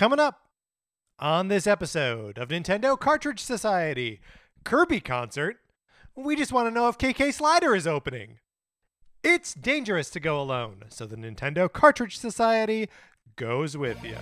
Coming up on this episode of Nintendo Cartridge Society Kirby concert, we just want to know if KK Slider is opening. It's dangerous to go alone, so the Nintendo Cartridge Society goes with you.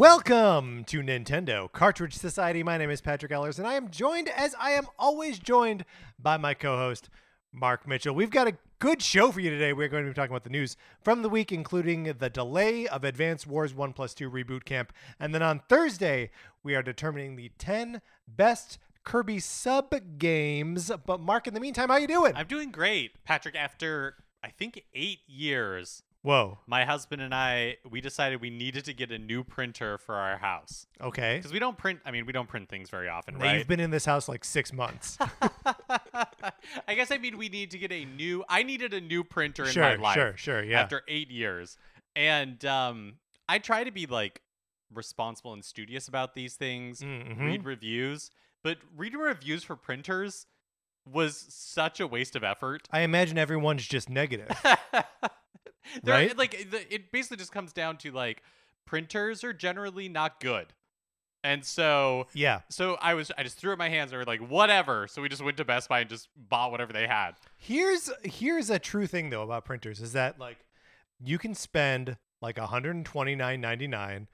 Welcome to Nintendo Cartridge Society. My name is Patrick Ellers, and I am joined, as I am always joined, by my co host, Mark Mitchell. We've got a good show for you today. We're going to be talking about the news from the week, including the delay of Advance Wars 1 plus 2 Reboot Camp. And then on Thursday, we are determining the 10 best Kirby sub games. But Mark, in the meantime, how are you doing? I'm doing great, Patrick. After I think eight years, Whoa. my husband and I we decided we needed to get a new printer for our house Okay. because we don't print. I mean, we don't print things very often, Now, right? You've been in this house like six months. I guess I mean we need to get a new. I needed a new printer in sure, my life sure, sure. Yeah. after eight years, and um, I try to be like responsible and studious about these things. Mhm. Read reviews, but reading reviews for printers was such a waste of effort. I imagine everyone's just negative. There- Right? Like it basically just comes down to like printers are generally not good, and so yeah. so I was I just threw up my hands and we were like whatever. So we just went to Best Buy and just bought whatever they had. Here's here's a true thing though about printers is that like you can spend like 129.99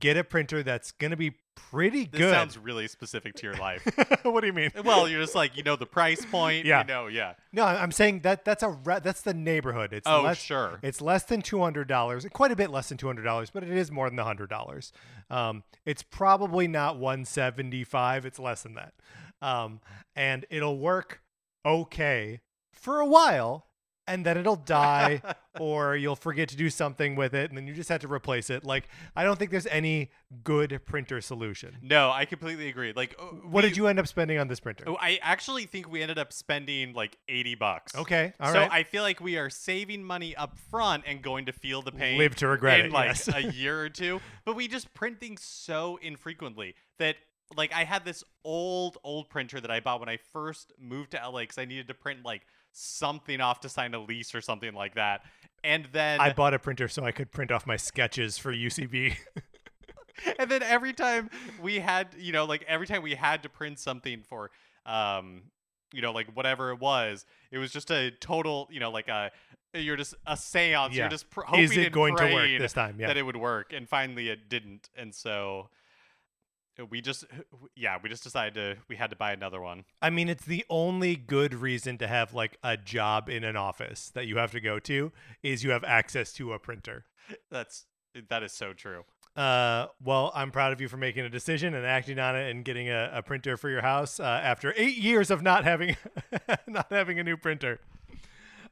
get a printer that's going to be pretty This good. sounds really specific to your life. what do you mean? well, you're just like you know the price point. Yeah. You know, yeah. No, I'm saying that that's a re- that's the neighborhood. It's Oh, less, sure. It's less than two hundred dollars, quite a bit less than two hundred dollars, but it is more than the hundred dollars. Um, it's probably not one seventy five. It's less than that, um, and it'll work okay for a while, and then it'll die, or you'll forget to do something with it, and then you just have to replace it. Like I don't think there's any good printer solution. No, I completely agree. Like, uh, What we- did you end up spending on this printer? Oh, I actually think we ended up spending like eighty bucks. Okay, all so right. I feel like we are saving money up front and going to feel the pain. Live to regret in it, like yes. a year or two. But we just print things so infrequently that like I had this old old printer that I bought when I first moved to LA because I needed to print like something off to sign a lease or something like that. And then I bought a printer so I could print off my sketches for UCB. and then every time we had you know like every time we had to print something for um you know like whatever it was it was just a total you know like a you're just a seance Yeah. you're just pr- hoping Is it and going to work this time? Yeah. that it would work and finally it didn't and so we just yeah we just decided to we had to buy another one I mean, it's the only good reason to have like a job in an office that you have to go to is you have access to a printer. that's that is so true Uh, well, I'm proud of you for making a decision and acting on it and getting a, a printer for your house uh, after eight years of not having not having a new printer.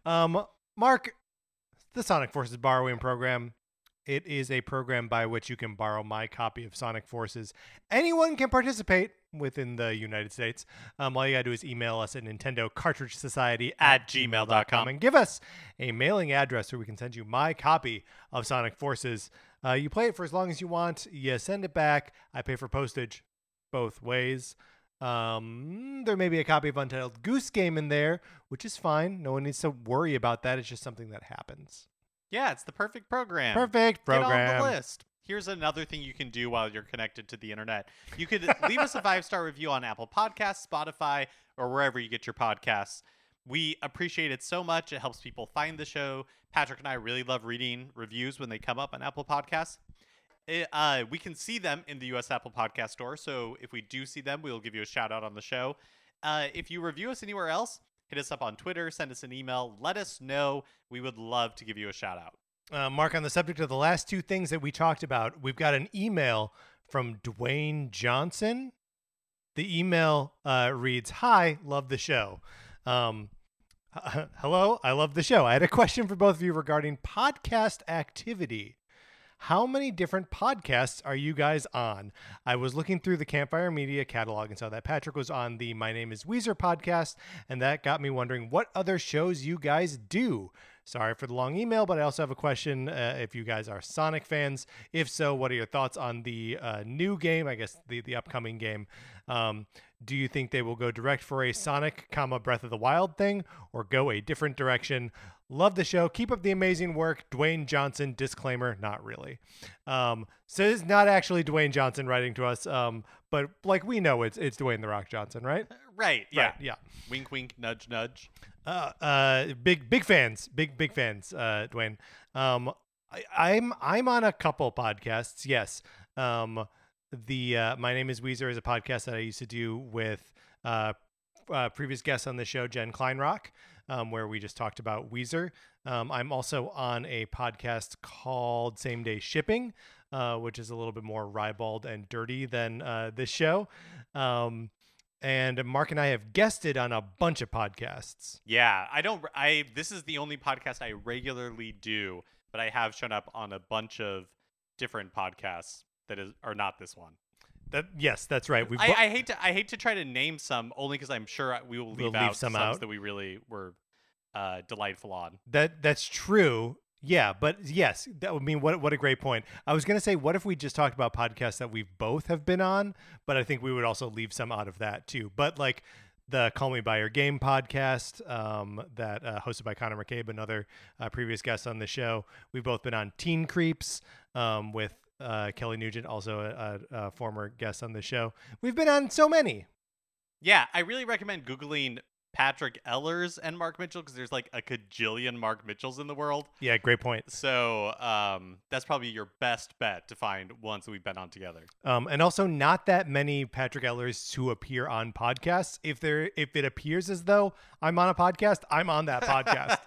Um, Mark, the Sonic Forces borrowing program. It is a program by which you can borrow my copy of Sonic Forces. Anyone can participate within the United States. Um, all you gotta do is email us at Nintendo Cartridge Society At gmail.com. and give us a mailing address so we can send you my copy of Sonic Forces. Uh, you play it for as long as you want. You send it back. I pay for postage both ways. Um, there may be a copy of Untitled Goose Game in there, which is fine. No one needs to worry about that. It's just something that happens. Yeah it's the perfect program Perfect program. Get on the list. Here's another thing you can do while you're connected to the internet. You could leave us a five star review on Apple Podcasts, Spotify, or wherever you get your podcasts. We appreciate it so much. It helps people find the show. Patrick and I really love reading reviews when they come up on Apple Podcasts. It, uh, we can see them in the US Apple Podcast Store. So if we do see them, we'll give you a shout out on the show. Uh, if you review us anywhere else, hit us up on Twitter, send us an email, let us know. We would love to give you a shout out. Uh, Mark, on the subject of the last two things that we talked about, we've got an email from Dwayne Johnson. The email uh, reads Hi, love the show. Um, hello, I love the show. I had a question for both of you regarding podcast activity. How many different podcasts are you guys on? I was looking through the Campfire Media catalog and saw that Patrick was on the My Name is Weezer podcast, and that got me wondering what other shows you guys do. Sorry for the long email, but I also have a question. Uh, if you guys are Sonic fans, if so, what are your thoughts on the uh, new game? I guess the the upcoming game. Um, do you think they will go direct for a Sonic, comma Breath of the Wild thing, or go a different direction? Love the show. Keep up the amazing work, Dwayne Johnson. Disclaimer: Not really. Um, so it's not actually Dwayne Johnson writing to us, um, but like we know it's it's Dwayne the Rock Johnson, right? Right. Yeah. Right, yeah. Wink, wink, nudge, nudge. Uh, uh, big big fans, big big fans, uh, Dwayne. Um, I, I'm I'm on a couple podcasts. Yes. Um, the uh, my name is Weezer is a podcast that I used to do with uh, uh previous guests on the show, Jen Kleinrock, um, where we just talked about Weezer. Um, I'm also on a podcast called Same Day Shipping, uh, which is a little bit more ribald and dirty than uh, this show. Um, and Mark and I have guested on a bunch of podcasts. Yeah, I don't. I this is the only podcast I regularly do, but I have shown up on a bunch of different podcasts that is are not this one. That yes, that's right. We've I, bo- I hate to I hate to try to name some only because I'm sure we will leave We'll out some some out. that we really were uh, delightful on. that that's true. Yeah, but yes, that would mean what what a great point. I was gonna say, what if we just talked about podcasts that we both have been on? But I think we would also leave some out of that too. But like the Call Me by Your Game podcast, um, that uh, hosted by Connor McCabe, another uh, previous guest on the show. We've both been on Teen Creeps um, with uh, Kelly Nugent, also a, a, a former guest on the show. We've been on so many. Yeah, I really recommend googling Patrick Ellers and Mark Mitchell because there's like a cajillion Mark Mitchells in the world. Yeah, great point. So um, that's probably your best bet to find ones that we've been on together. Um, and also not that many Patrick Ellers who appear on podcasts. If there, if it appears as though I'm on a podcast, I'm on that podcast.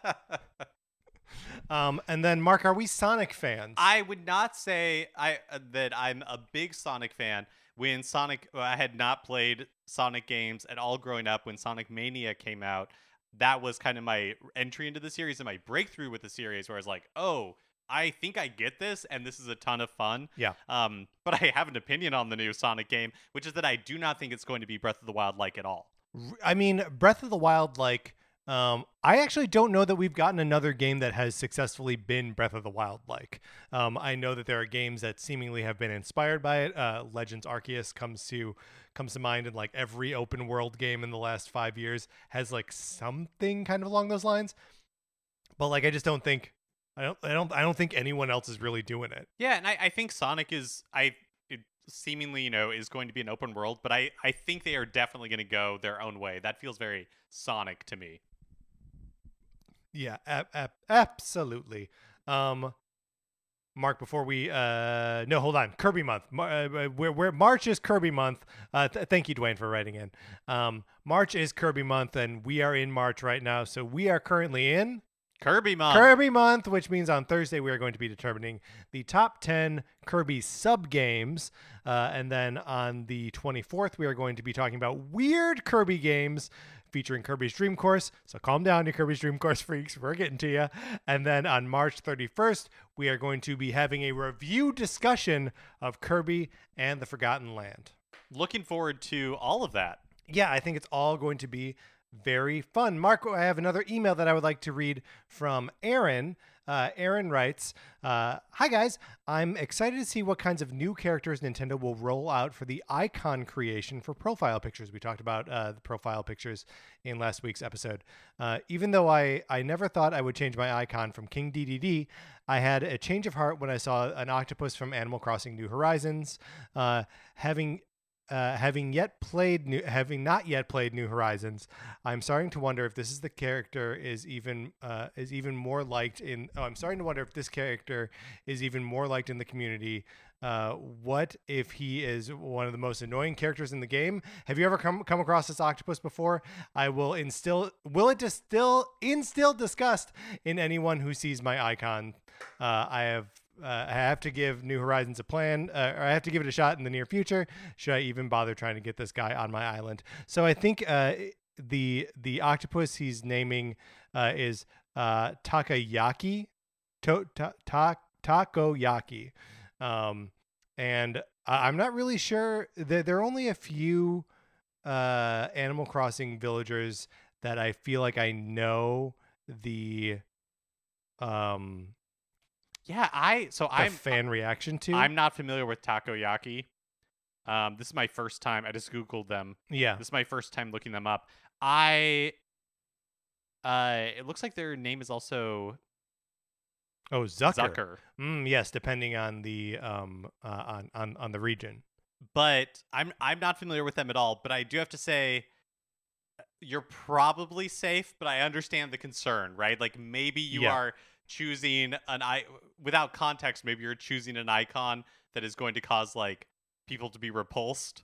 um, and then Mark, are we Sonic fans? I would not say I uh, that I'm a big Sonic fan. When Sonic, I had not played Sonic games at all growing up. When Sonic Mania came out, that was kind of my entry into the series and my breakthrough with the series, where I was like, oh. I think I get this, and this is a ton of fun. Yeah. Um, but I have an opinion on the new Sonic game, which is that I do not think it's going to be Breath of the Wild like at all. I mean, Breath of the Wild, like, um, I actually don't know that we've gotten another game that has successfully been Breath of the Wild like. Um, I know that there are games that seemingly have been inspired by it. Uh, Legends Arceus comes to comes to mind, and like every open world game in the last five years has like something kind of along those lines. But like, I just don't think I don't I don't I don't think anyone else is really doing it. Yeah, and I, I think Sonic is I seemingly you know is going to be an open world, but I I think they are definitely going to go their own way. That feels very Sonic to me. Yeah, ab- ab- absolutely. Um, Mark, before we uh no, hold on, Kirby month. Mar- uh, where where March is Kirby month. Uh, th- thank you, Dwayne, for writing in. Um, March is Kirby month, and we are in March right now. So we are currently in Kirby month. Kirby month, which means on Thursday we are going to be determining the top 10 Kirby sub games. Uh, and then on the 24th, we are going to be talking about weird Kirby games featuring Kirby's Dream Course. So calm down, you Kirby's Dream Course freaks. We're getting to you. And then on March 31st, we are going to be having a review discussion of Kirby and the Forgotten Land. Looking forward to all of that. Yeah, I think it's all going to be very fun. Marco, I have another email that I would like to read from Aaron. Uh, Aaron writes, uh, "Hi guys, I'm excited to see what kinds of new characters Nintendo will roll out for the icon creation for profile pictures. We talked about uh, the profile pictures in last week's episode. Uh, even though I I never thought I would change my icon from King Dedede, I had a change of heart when I saw an octopus from Animal Crossing New Horizons. Uh, having uh, having yet played new, having not yet played New Horizons, I'm starting to wonder if this is the character is even uh, is even more liked in. Oh, I'm starting to wonder if this character is even more liked in the community. Uh, what if he is one of the most annoying characters in the game? Have you ever come come across this octopus before? I will instill will it distill instill disgust in anyone who sees my icon. Uh, I have uh, I have to give New Horizons a plan, uh, or I have to give it a shot in the near future. Should I even bother trying to get this guy on my island? So I think uh, the the octopus he's naming uh, is uh, Takayaki. To, ta, ta, takoyaki. Um, and I'm not really sure. There, there are only a few uh, Animal Crossing villagers that I feel like I know the um Yeah, I so I'm fan reaction to. I'm not familiar with takoyaki. Um, this is my first time. I just googled them. yeah. This is my first time looking them up. I. Uh, it looks like their name is also Oh, Zucker. Zucker, Mm, yes, depending on the um uh, on on on the region. but I'm I'm not familiar with them at all. But I do have to say, uh, you're probably safe. But I understand the concern, right? Like maybe you Yeah. are choosing an i without context. Maybe you're choosing an icon that is going to cause like people to be repulsed.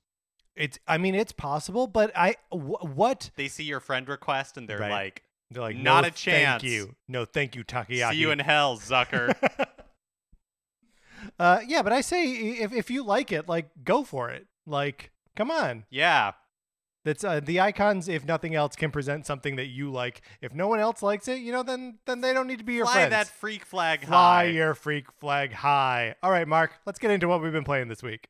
It's I mean it's possible, but I wh- what They see your friend request and they're Right. like, they're like Not no, a chance. Thank you. No, thank you, Takoyaki. "See you in hell, Zucker." uh yeah, but I say if if you like it, like go for it. Like come on. yeah, That's uh, the icons if nothing else can present something that you like. If no one else likes it, you know, then then they don't need to be your fly friends. that freak flag Fly high. Fly your freak flag high. All right, Mark, let's get into what we've been playing this week.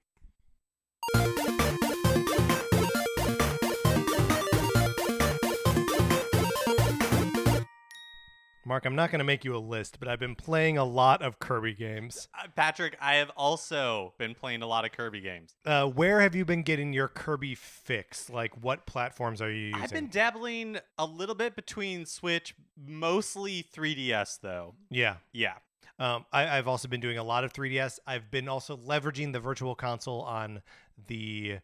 Mark, I'm not going to make you a list, but I've been playing a lot of Kirby games. Uh, Patrick, I have also been playing a lot of Kirby games. Uh, where have you been getting your Kirby fix? Like, what platforms are you using? I've been dabbling a little bit between Switch, mostly 3DS though. yeah. Yeah. Um, I, I've also been doing a lot of 3DS. I've been also leveraging the Virtual Console on the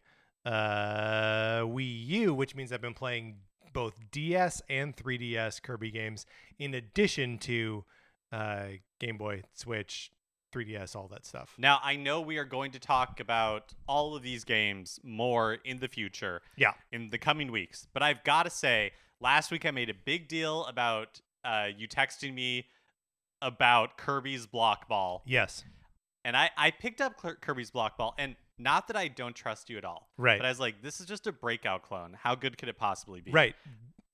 uh, Wii U, which means I've been playing both DS and 3DS Kirby games, in addition to uh, Game Boy, Switch, 3DS, all that stuff. Now, I know we are going to talk about all of these games more in the future. Yeah. In the coming weeks. But I've got to say, last week I made a big deal about uh, you texting me about Kirby's Block Ball. Yes, And I, I picked up Kirby's Block Ball, and not that I don't trust you at all. right, But I was like, this is just a breakout clone. How good could it possibly be? right.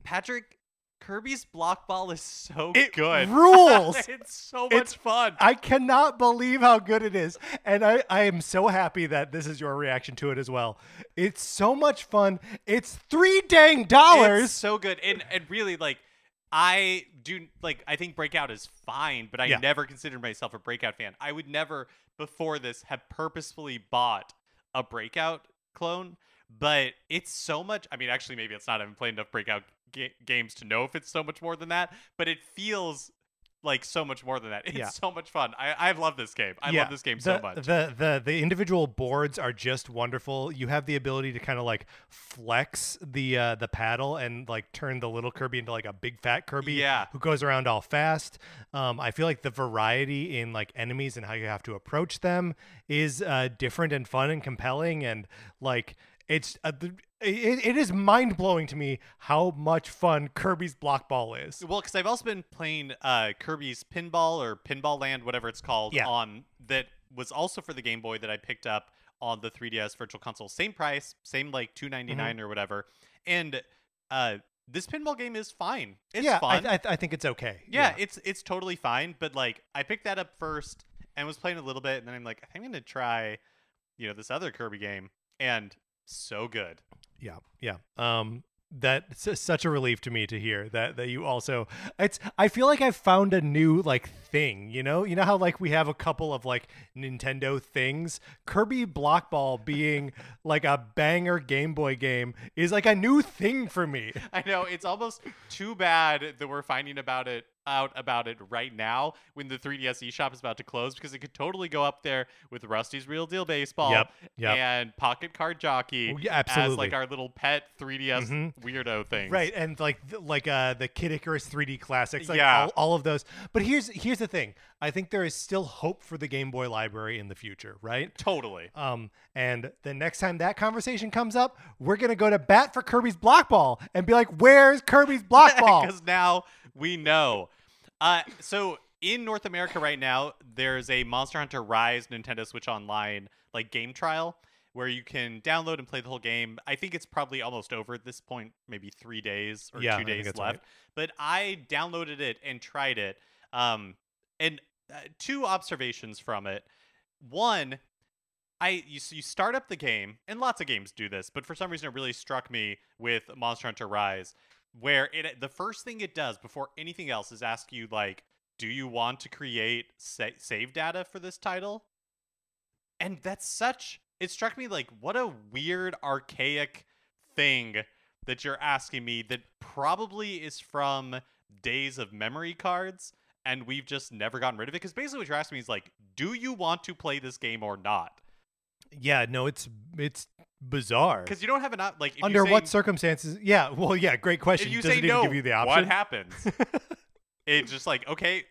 Patrick, Kirby's Block Ball is so It good. rules. it's so It's- much fun. I cannot believe how good it is. And I, I am so happy that this is your reaction to it as well. It's so much fun. It's three dang It's dollars. so good. And and really like I do like I think Breakout is fine, but I Yeah. never considered myself a Breakout fan. I would never before this have purposefully bought a Breakout clone, but it's so much I mean actually maybe it's not I haven't played enough Breakout ga- games to know if it's so much more than that, but it feels like so much more than that. It's Yeah. so much fun. I I love this game. I Yeah, love this game the, so much. The, the the individual boards are just wonderful. You have the ability to kind of like flex the uh, the paddle and like turn the little Kirby into like a big fat Kirby Yeah. who goes around all fast. Um, I feel like the variety in like enemies and how you have to approach them is uh, different and fun and compelling and like it's uh, the, it, it is mind blowing to me how much fun Kirby's Block Ball is. Well, because I've also been playing uh, Kirby's Pinball or Pinball Land, whatever it's called, Yeah. on that was also for the Game Boy that I picked up on the 3DS Virtual Console. Same price, same like two Mm-hmm. or whatever. And uh, this pinball game is fine. It's yeah, fun. I, I, I think it's okay. yeah, it's it's totally fine. But like, I picked that up first and was playing a little bit, and then I'm like, I think I'm gonna try, you know, this other Kirby game, and so good. Yeah, yeah. Um, that's such a relief to me to hear that that you also. It's. I feel like I've found a new like thing. You know, you know how like we have a couple of like Nintendo things. Kirby Block Ball being like a banger Game Boy game is like a new thing for me. I know it's almost too bad that we're finding about it out about it right now when the 3DS eShop is about to close because it could totally go up there with Rusty's Real Deal Baseball Yep, yep. and Pocket Card Jockey Oh, yeah, as like our little pet 3DS Mhm. weirdo thing. Right, and like like uh the Kid Icarus 3D classics, like Yeah. all, all of those. But here's here's the thing. I think there is still hope for the Game Boy library in the future, right? Totally. Um, and the next time that conversation comes up, we're gonna go to bat for Kirby's block ball and be like, "Where's Kirby's block ball?" Because now we know. Uh, so in North America right now, there's a Monster Hunter Rise Nintendo Switch Online like game trial where you can download and play the whole game. I think it's probably almost over at this point, maybe three days or Yeah, two days left. right. But I downloaded it and tried it. Um, and uh, two observations from it. One, I you, s- you start up the game, and lots of games do this, but for some reason it really struck me with Monster Hunter Rise, where it the first thing it does before anything else is ask you like, do you want to create sa- save data for this title? And that's such. It struck me like what a weird archaic thing that you're asking me that probably is from days of memory cards and we've just never gotten rid of it because basically what you're asking me is like do you want to play this game or not Yeah, no, it's it's bizarre. because you don't have an op- like Under say- what circumstances? Yeah, well, yeah, great question. if you Does say it even no give you the what happens it's just like okay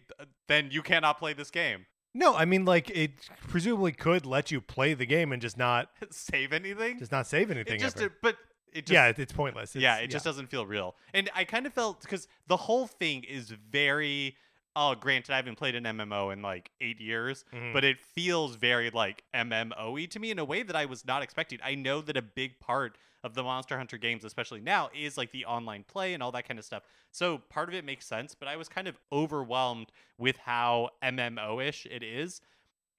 then you cannot play this game no, I mean like it presumably could let you play the game and just not save anything just not save it anything. just ever. but it just yeah, it's pointless. It's, yeah, it just doesn't feel real. And I kind of felt because the whole thing is very. Oh, granted, I haven't played an MMO in like eight years, Mhm. but it feels very like MMO-y to me in a way that I was not expecting. I know that a big part of the Monster Hunter games, especially now, is like the online play and all that kind of stuff. So part of it makes sense, but I was kind of overwhelmed with how MMO-ish it is,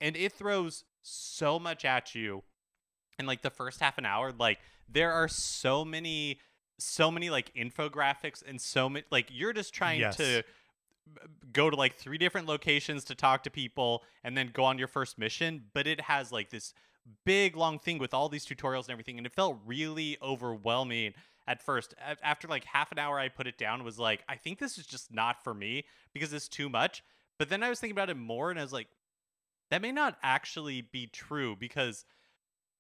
and it throws so much at you in like the first half an hour. Like there are so many, so many like infographics and so many like you're just trying Yes. to go to like three different locations to talk to people and then go on your first mission but it has like this big long thing with all these tutorials and everything and it felt really overwhelming at first. After like half an hour i put it down was like i think this is just not for me because it's too much. But then i was thinking about it more and i was like that may not actually be true because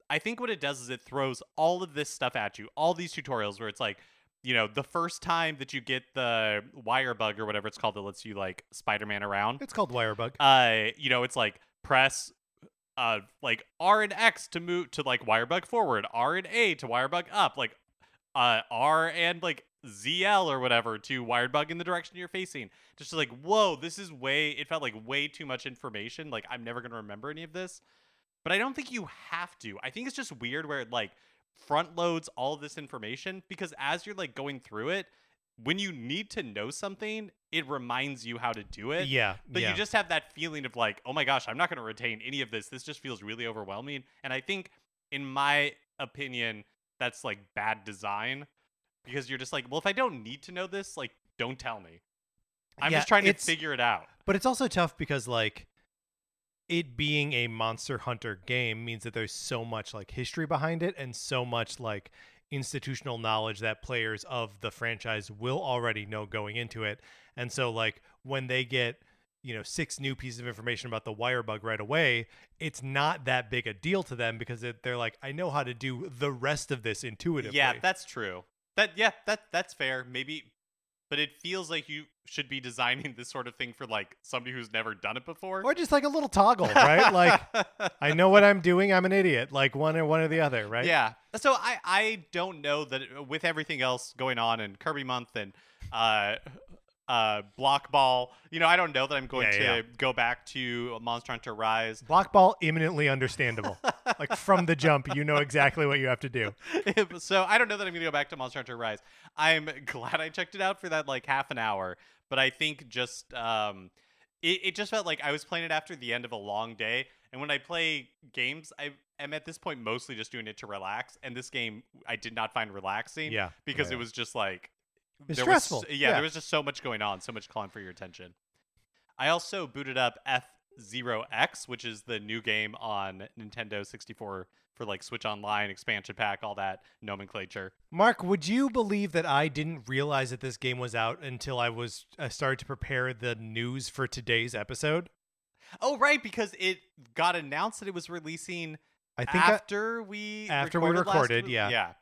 I think what it does is it throws all of this stuff at you, all these tutorials where it's like, you know, the first time that you get the wire bug or whatever it's called that lets you like Spider-Man around, It's called Wirebug. uh, you know, it's like press uh like R and X to move to like wire bug forward, R and A to wire bug up, like uh R and like ZL or whatever to wired bug in the direction you're facing. Just like, whoa, this is way it felt like way too much information. Like I'm never gonna remember any of this. But I don't think you have to. I think it's just weird where it like front loads all this information because as you're like going through it, when you need to know something, it reminds you how to do it. yeah, But yeah. you just have that feeling of like, oh my gosh, I'm not going to retain any of this. This just feels really overwhelming. And I think, in my opinion, that's like bad design because you're just like, well, if I don't need to know this, like, don't tell me. I'm Yeah, just trying to figure it out. But it's also tough because like it being a Monster Hunter game means that there's so much like history behind it and so much like institutional knowledge that players of the franchise will already know going into it. And so like when they get you know six new pieces of information about the wire bug right away it's not that big a deal to them because it, they're like i know how to do the rest of this intuitively Yeah, that's true. That yeah, that that's fair. Maybe but it feels like you should be designing this sort of thing for like somebody who's never done it before. or just like a little toggle right like i know what i'm doing i'm an idiot like one or one or the other right Yeah. So I I don't know that it- with everything else going on in Kirby month and uh uh block ball, you know, I don't know that I'm going Yeah, to yeah, go back to Monster Hunter Rise. Block ball, imminently understandable. like from the jump, you know exactly what you have to do. so I don't know that I'm going to go back to Monster Hunter Rise. I'm glad I checked it out for that like half an hour, but I think just um it, it just felt like I was playing it after the end of a long day. And when I play games, I am at this point mostly just doing it to relax. And this game I did not find relaxing. Yeah, because it was just like It's there was- stressful. yeah, Yeah. there was just so much going on, so much calling for your attention. I also booted up F Zero X, which is the new game on Nintendo 64 for like Switch Online expansion pack, all that nomenclature. Mark, would you believe that I didn't realize that this game was out until I was I started to prepare the news for today's episode? Oh, right, because it got announced that it was releasing I think I- after we after we recorded last recorded, yeah. yeah.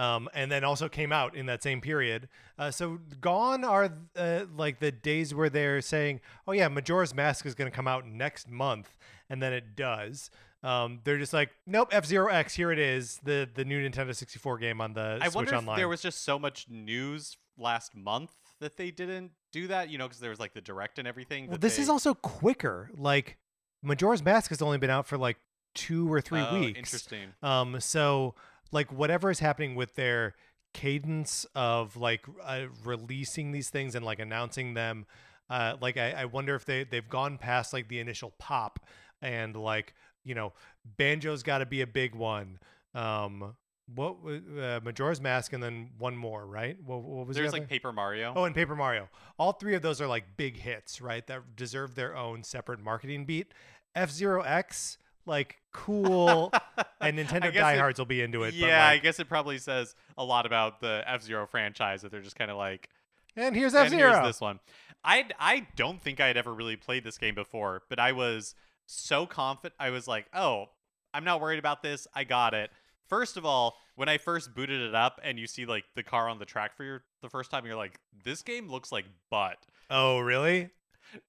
Um, and then also came out in that same period. Uh, so gone are uh, like the days where they're saying, "Oh yeah, Majora's Mask is going to come out next month," and then it does. Um, they're just like, "Nope, F Zero X, here it is, the the new Nintendo 64 game on the I Switch wonder if Online." there was just so much news last month that they didn't do that, you know, because there was like the direct and everything. well, this they- is also quicker. Like Majora's Mask has only been out for like two or three Oh, weeks. Interesting. Um, so like whatever is happening with their cadence of like uh, releasing these things and like announcing them, Uh, like I, I wonder if they they've gone past like the initial pop and like you know banjo's got to be a big one. Um, what uh, Majora's Mask and then one more, right? What, what was There's other? like Paper Mario. Oh, and Paper Mario. All three of those are like big hits, right? That deserve their own separate marketing beat. F Zero X, like cool, and Nintendo guess it- diehards will be into it. yeah, but I guess it probably says a lot about the F Zero franchise that they're just kind of like, and here's F Zero. this one. I I don't think I had ever really played this game before, but I was so confident. I was like, oh, I'm not worried about this. I got it. First of all, when I first booted it up and you see like the car on the track for your the first time, you're like, this game looks like butt. Oh, really?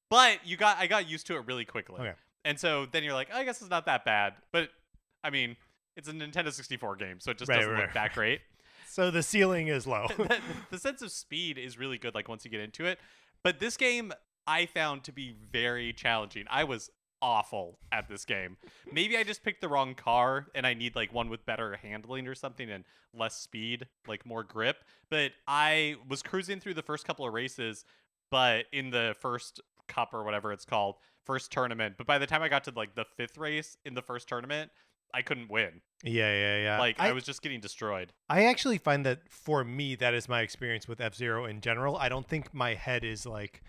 But you got I got used to it really quickly. Okay. And so then you're like, oh, I guess it's not that bad. But I mean, it's a Nintendo 64 game, so it just Right, doesn't right, look that great. So the ceiling is low. the, the sense of speed is really good like once you get into it but this game i found to be very challenging i was awful at this game maybe i just picked the wrong car and i need like one with better handling or something and less speed like more grip but i was cruising through the first couple of races but in the first cup or whatever it's called first tournament but by the time i got to like the fifth race in the first tournament i couldn't win yeah, yeah, yeah. like I, I, was just getting destroyed I actually find that for me, that is my experience with F Zero in general. I don't think my head is like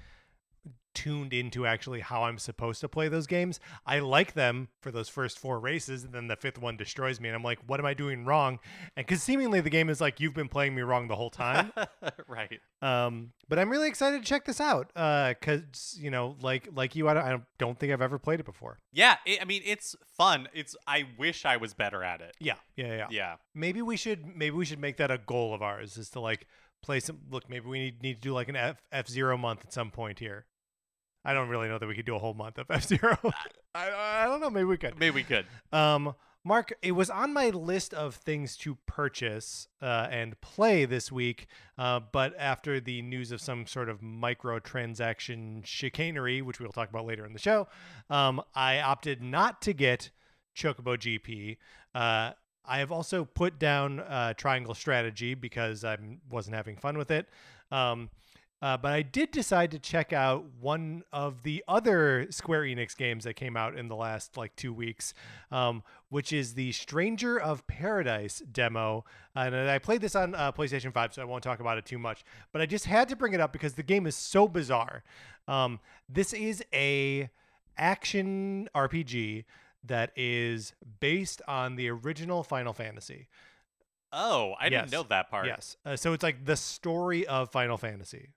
tuned into actually how I'm supposed to play those games. I like them for those first four races, and then the fifth one destroys me, and I'm like, what am I doing wrong? And because seemingly the game is like, you've been playing me wrong the whole time. right um, but I'm really excited to check this out because you know, like like you, I don't, I don't think I've ever played it before. Yeah, it, I mean it's fun. It's I wish I was better at it. Yeah, yeah, yeah. Yeah. maybe we should maybe we should make that a goal of ours is to like play some look maybe we need, need to do like an F F zero month at some point here. I don't really know that we could do a whole month of F zero. I, I don't know. Maybe we could. Maybe we could. Um, Mark, it was on my list of things to purchase uh, and play this week, uh, but after the news of some sort of microtransaction chicanery, which we'll talk about later in the show, um, I opted not to get Chocobo GP. Uh, I have also put down uh, Triangle Strategy because I wasn't having fun with it. Um, uh, but I did decide to check out one of the other Square Enix games that came out in the last like two weeks, um, which is the Stranger of Paradise demo. And I played this on uh, PlayStation 5, so I won't talk about it too much. But I just had to bring it up because the game is so bizarre. Um, this is a action RPG that is based on the original Final Fantasy. Oh, I didn't know that part. Yes. Uh, so it's like the story of Final Fantasy.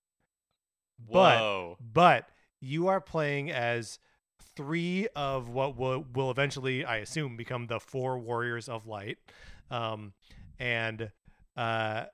But Whoa. but you are playing as three of what will, will eventually, I assume, become the four warriors of light. Um, and uh,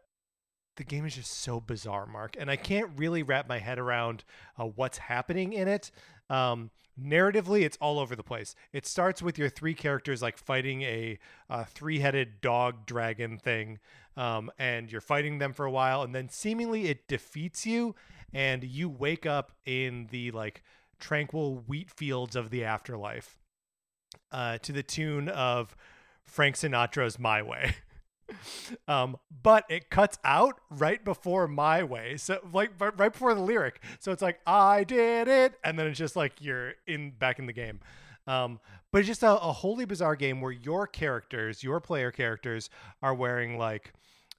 the game is just so bizarre, Mark, and I can't really wrap my head around uh, what's happening in it. Um, narratively, it's all over the place. It starts with your three characters like fighting a, uh three-headed dog dragon thing, um, and you're fighting them for a while, and then seemingly it defeats you, and you wake up in the like tranquil wheat fields of the afterlife, uh, to the tune of Frank Sinatra's "My Way." um but it cuts out right before my way so like right before the lyric so it's like i did it and then it's just like you're in back in the game um but it's just a, a wholly bizarre game where your characters your player characters are wearing like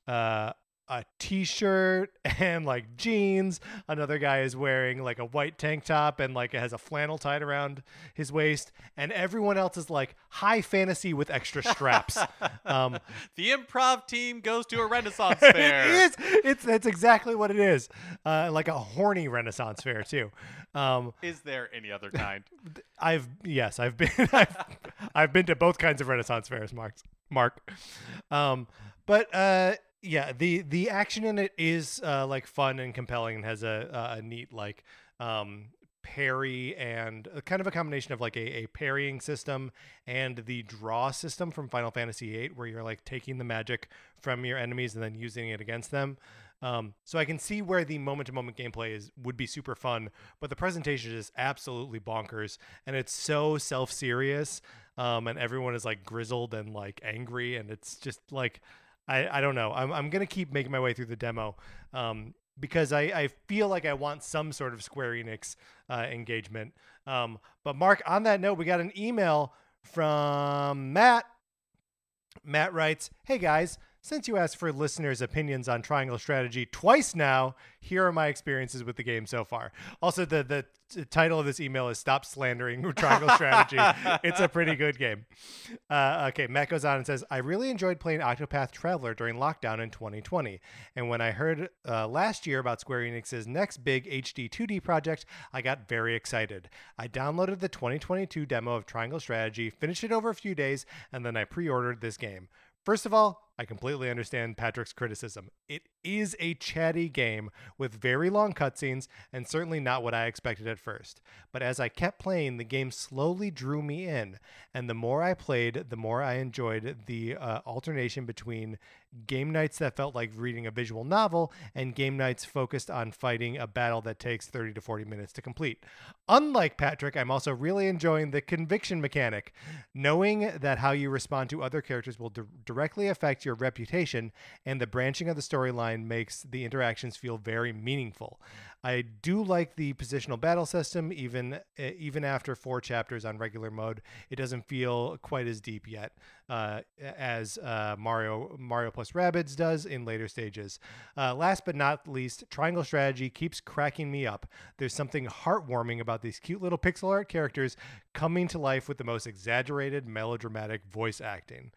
uh a t-shirt and like jeans another guy is wearing like a white tank top and like it has a flannel tied around his waist and everyone else is like high fantasy with extra straps um the improv team goes to a Renaissance fair. it is. It's that's exactly what it is. Uh, like a horny Renaissance fair too. Um, Is there any other kind? I've yes, I've been I've, I've been to both kinds of Renaissance fairs, Mark. Mark. Um, but uh, yeah, the the action in it is uh, like fun and compelling and has a a neat like um parry and kind of a combination of like a, a parrying system and the draw system from Final Fantasy VIII, where you're like taking the magic from your enemies and then using it against them. Um, so I can see where the moment to moment gameplay is would be super fun, but the presentation is absolutely bonkers, and it's so self serious, um, and everyone is like grizzled and like angry, and it's just like I, I don't know. I'm I'm gonna keep making my way through the demo. Um, because I, I feel like I want some sort of Square Enix uh, engagement. Um, but Mark, on that note, we got an email from Matt. Matt writes, "Hey guys, since you asked for listeners' opinions on Triangle Strategy twice now, here are my experiences with the game so far. Also, the the t- title of this email is "Stop Slandering Triangle Strategy." it's a pretty good game. Uh, okay, Matt goes on and says, "I really enjoyed playing Octopath Traveler during lockdown in 2020, and when I heard uh, last year about Square Enix's next big HD 2D project, I got very excited. I downloaded the 2022 demo of Triangle Strategy, finished it over a few days, and then I pre-ordered this game." First of all, I completely understand Patrick's criticism. It is a chatty game with very long cutscenes and certainly not what I expected at first. But as I kept playing, the game slowly drew me in, and the more I played, the more I enjoyed the uh, alternation between game nights that felt like reading a visual novel and game nights focused on fighting a battle that takes 30 to 40 minutes to complete. Unlike Patrick, I'm also really enjoying the conviction mechanic, knowing that how you respond to other characters will di- directly affect your reputation, and the branching of the storyline makes the interactions feel very meaningful. I do like the positional battle system, even uh, even after four chapters on regular mode. It doesn't feel quite as deep yet uh, as uh, Mario Mario plus Rabbids does in later stages. Uh, last but not least, Triangle Strategy keeps cracking me up. There's something heartwarming about these cute little pixel art characters coming to life with the most exaggerated melodramatic voice acting.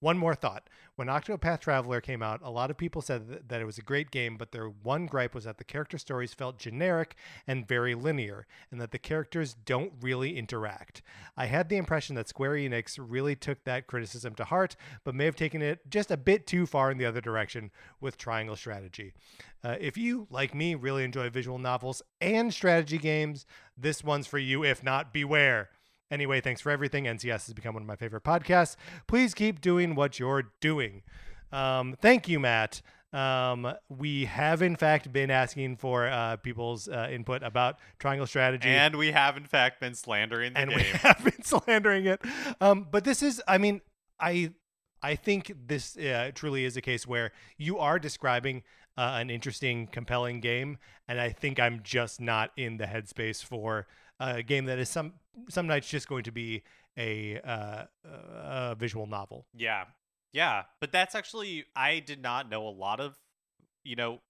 One more thought. When Octopath Traveler came out, a lot of people said that, it was a great game, but their one gripe was that the character stories felt generic and very linear, and that the characters don't really interact. I had the impression that Square Enix really took that criticism to heart, but may have taken it just a bit too far in the other direction with Triangle Strategy. Uh, if you, like me, really enjoy visual novels and strategy games, this one's for you. If not, beware. Anyway, thanks for everything. NCS has become one of my favorite podcasts. Please keep doing what you're doing. Um, thank you, Matt. Um, we have in fact been asking for uh, people's uh, input about Triangle Strategy, And we have, in fact, been slandering the and we have been slandering it. Um, but this is, I mean, I I think this uh, truly is a case where you are describing uh, an interesting, compelling game, and I think I'm just not in the headspace for a game that is some some nights just going to be a, uh, a visual novel. Yeah. Yeah. But that's actually, I did not know a lot of, you know,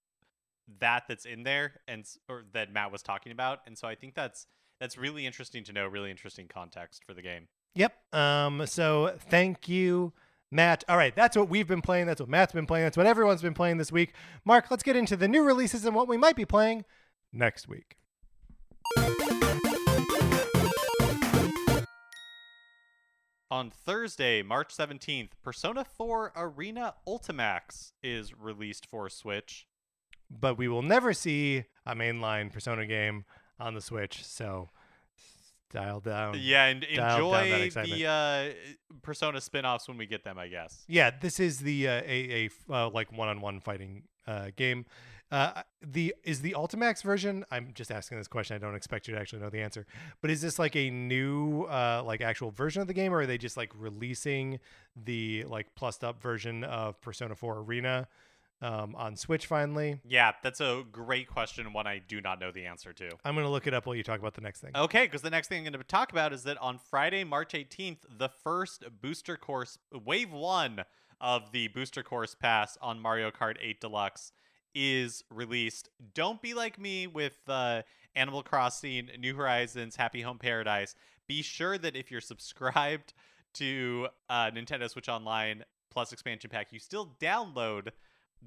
that that's in there and or that Matt was talking about. And so I think that's that's really interesting to know, really interesting context for the game. Yep. Um. So thank you. Matt. All right, that's what we've been playing. That's what Matt's been playing. That's what everyone's been playing this week. Mark, let's get into the new releases and what we might be playing next week. On Thursday, March 17th, Persona 4 Arena Ultimax is released for Switch. but we will never see a mainline Persona game on the Switch. So dial down. Yeah, and enjoy the uh, Persona spin-offs when we get them, I guess. Yeah, this is the uh, a a uh, like one-on-one fighting uh, game. Uh, the is the Ultimax version. I'm just asking this question. I don't expect you to actually know the answer. But is this like a new uh, like actual version of the game, or are they just like releasing the like plussed up version of Persona 4 Arena um, on Switch finally? Yeah, that's a great question, one I do not know the answer to. I'm gonna look it up while you talk about the next thing. Okay, because the next thing I'm going to talk about is that on Friday, March 18th, the first booster course, wave one of the booster course pass on Mario Kart 8 Deluxe is released. Don't be like me with uh, Animal Crossing, New Horizons, Happy Home Paradise. Be sure that if you're subscribed to uh, Nintendo Switch Online Plus expansion pack, you still download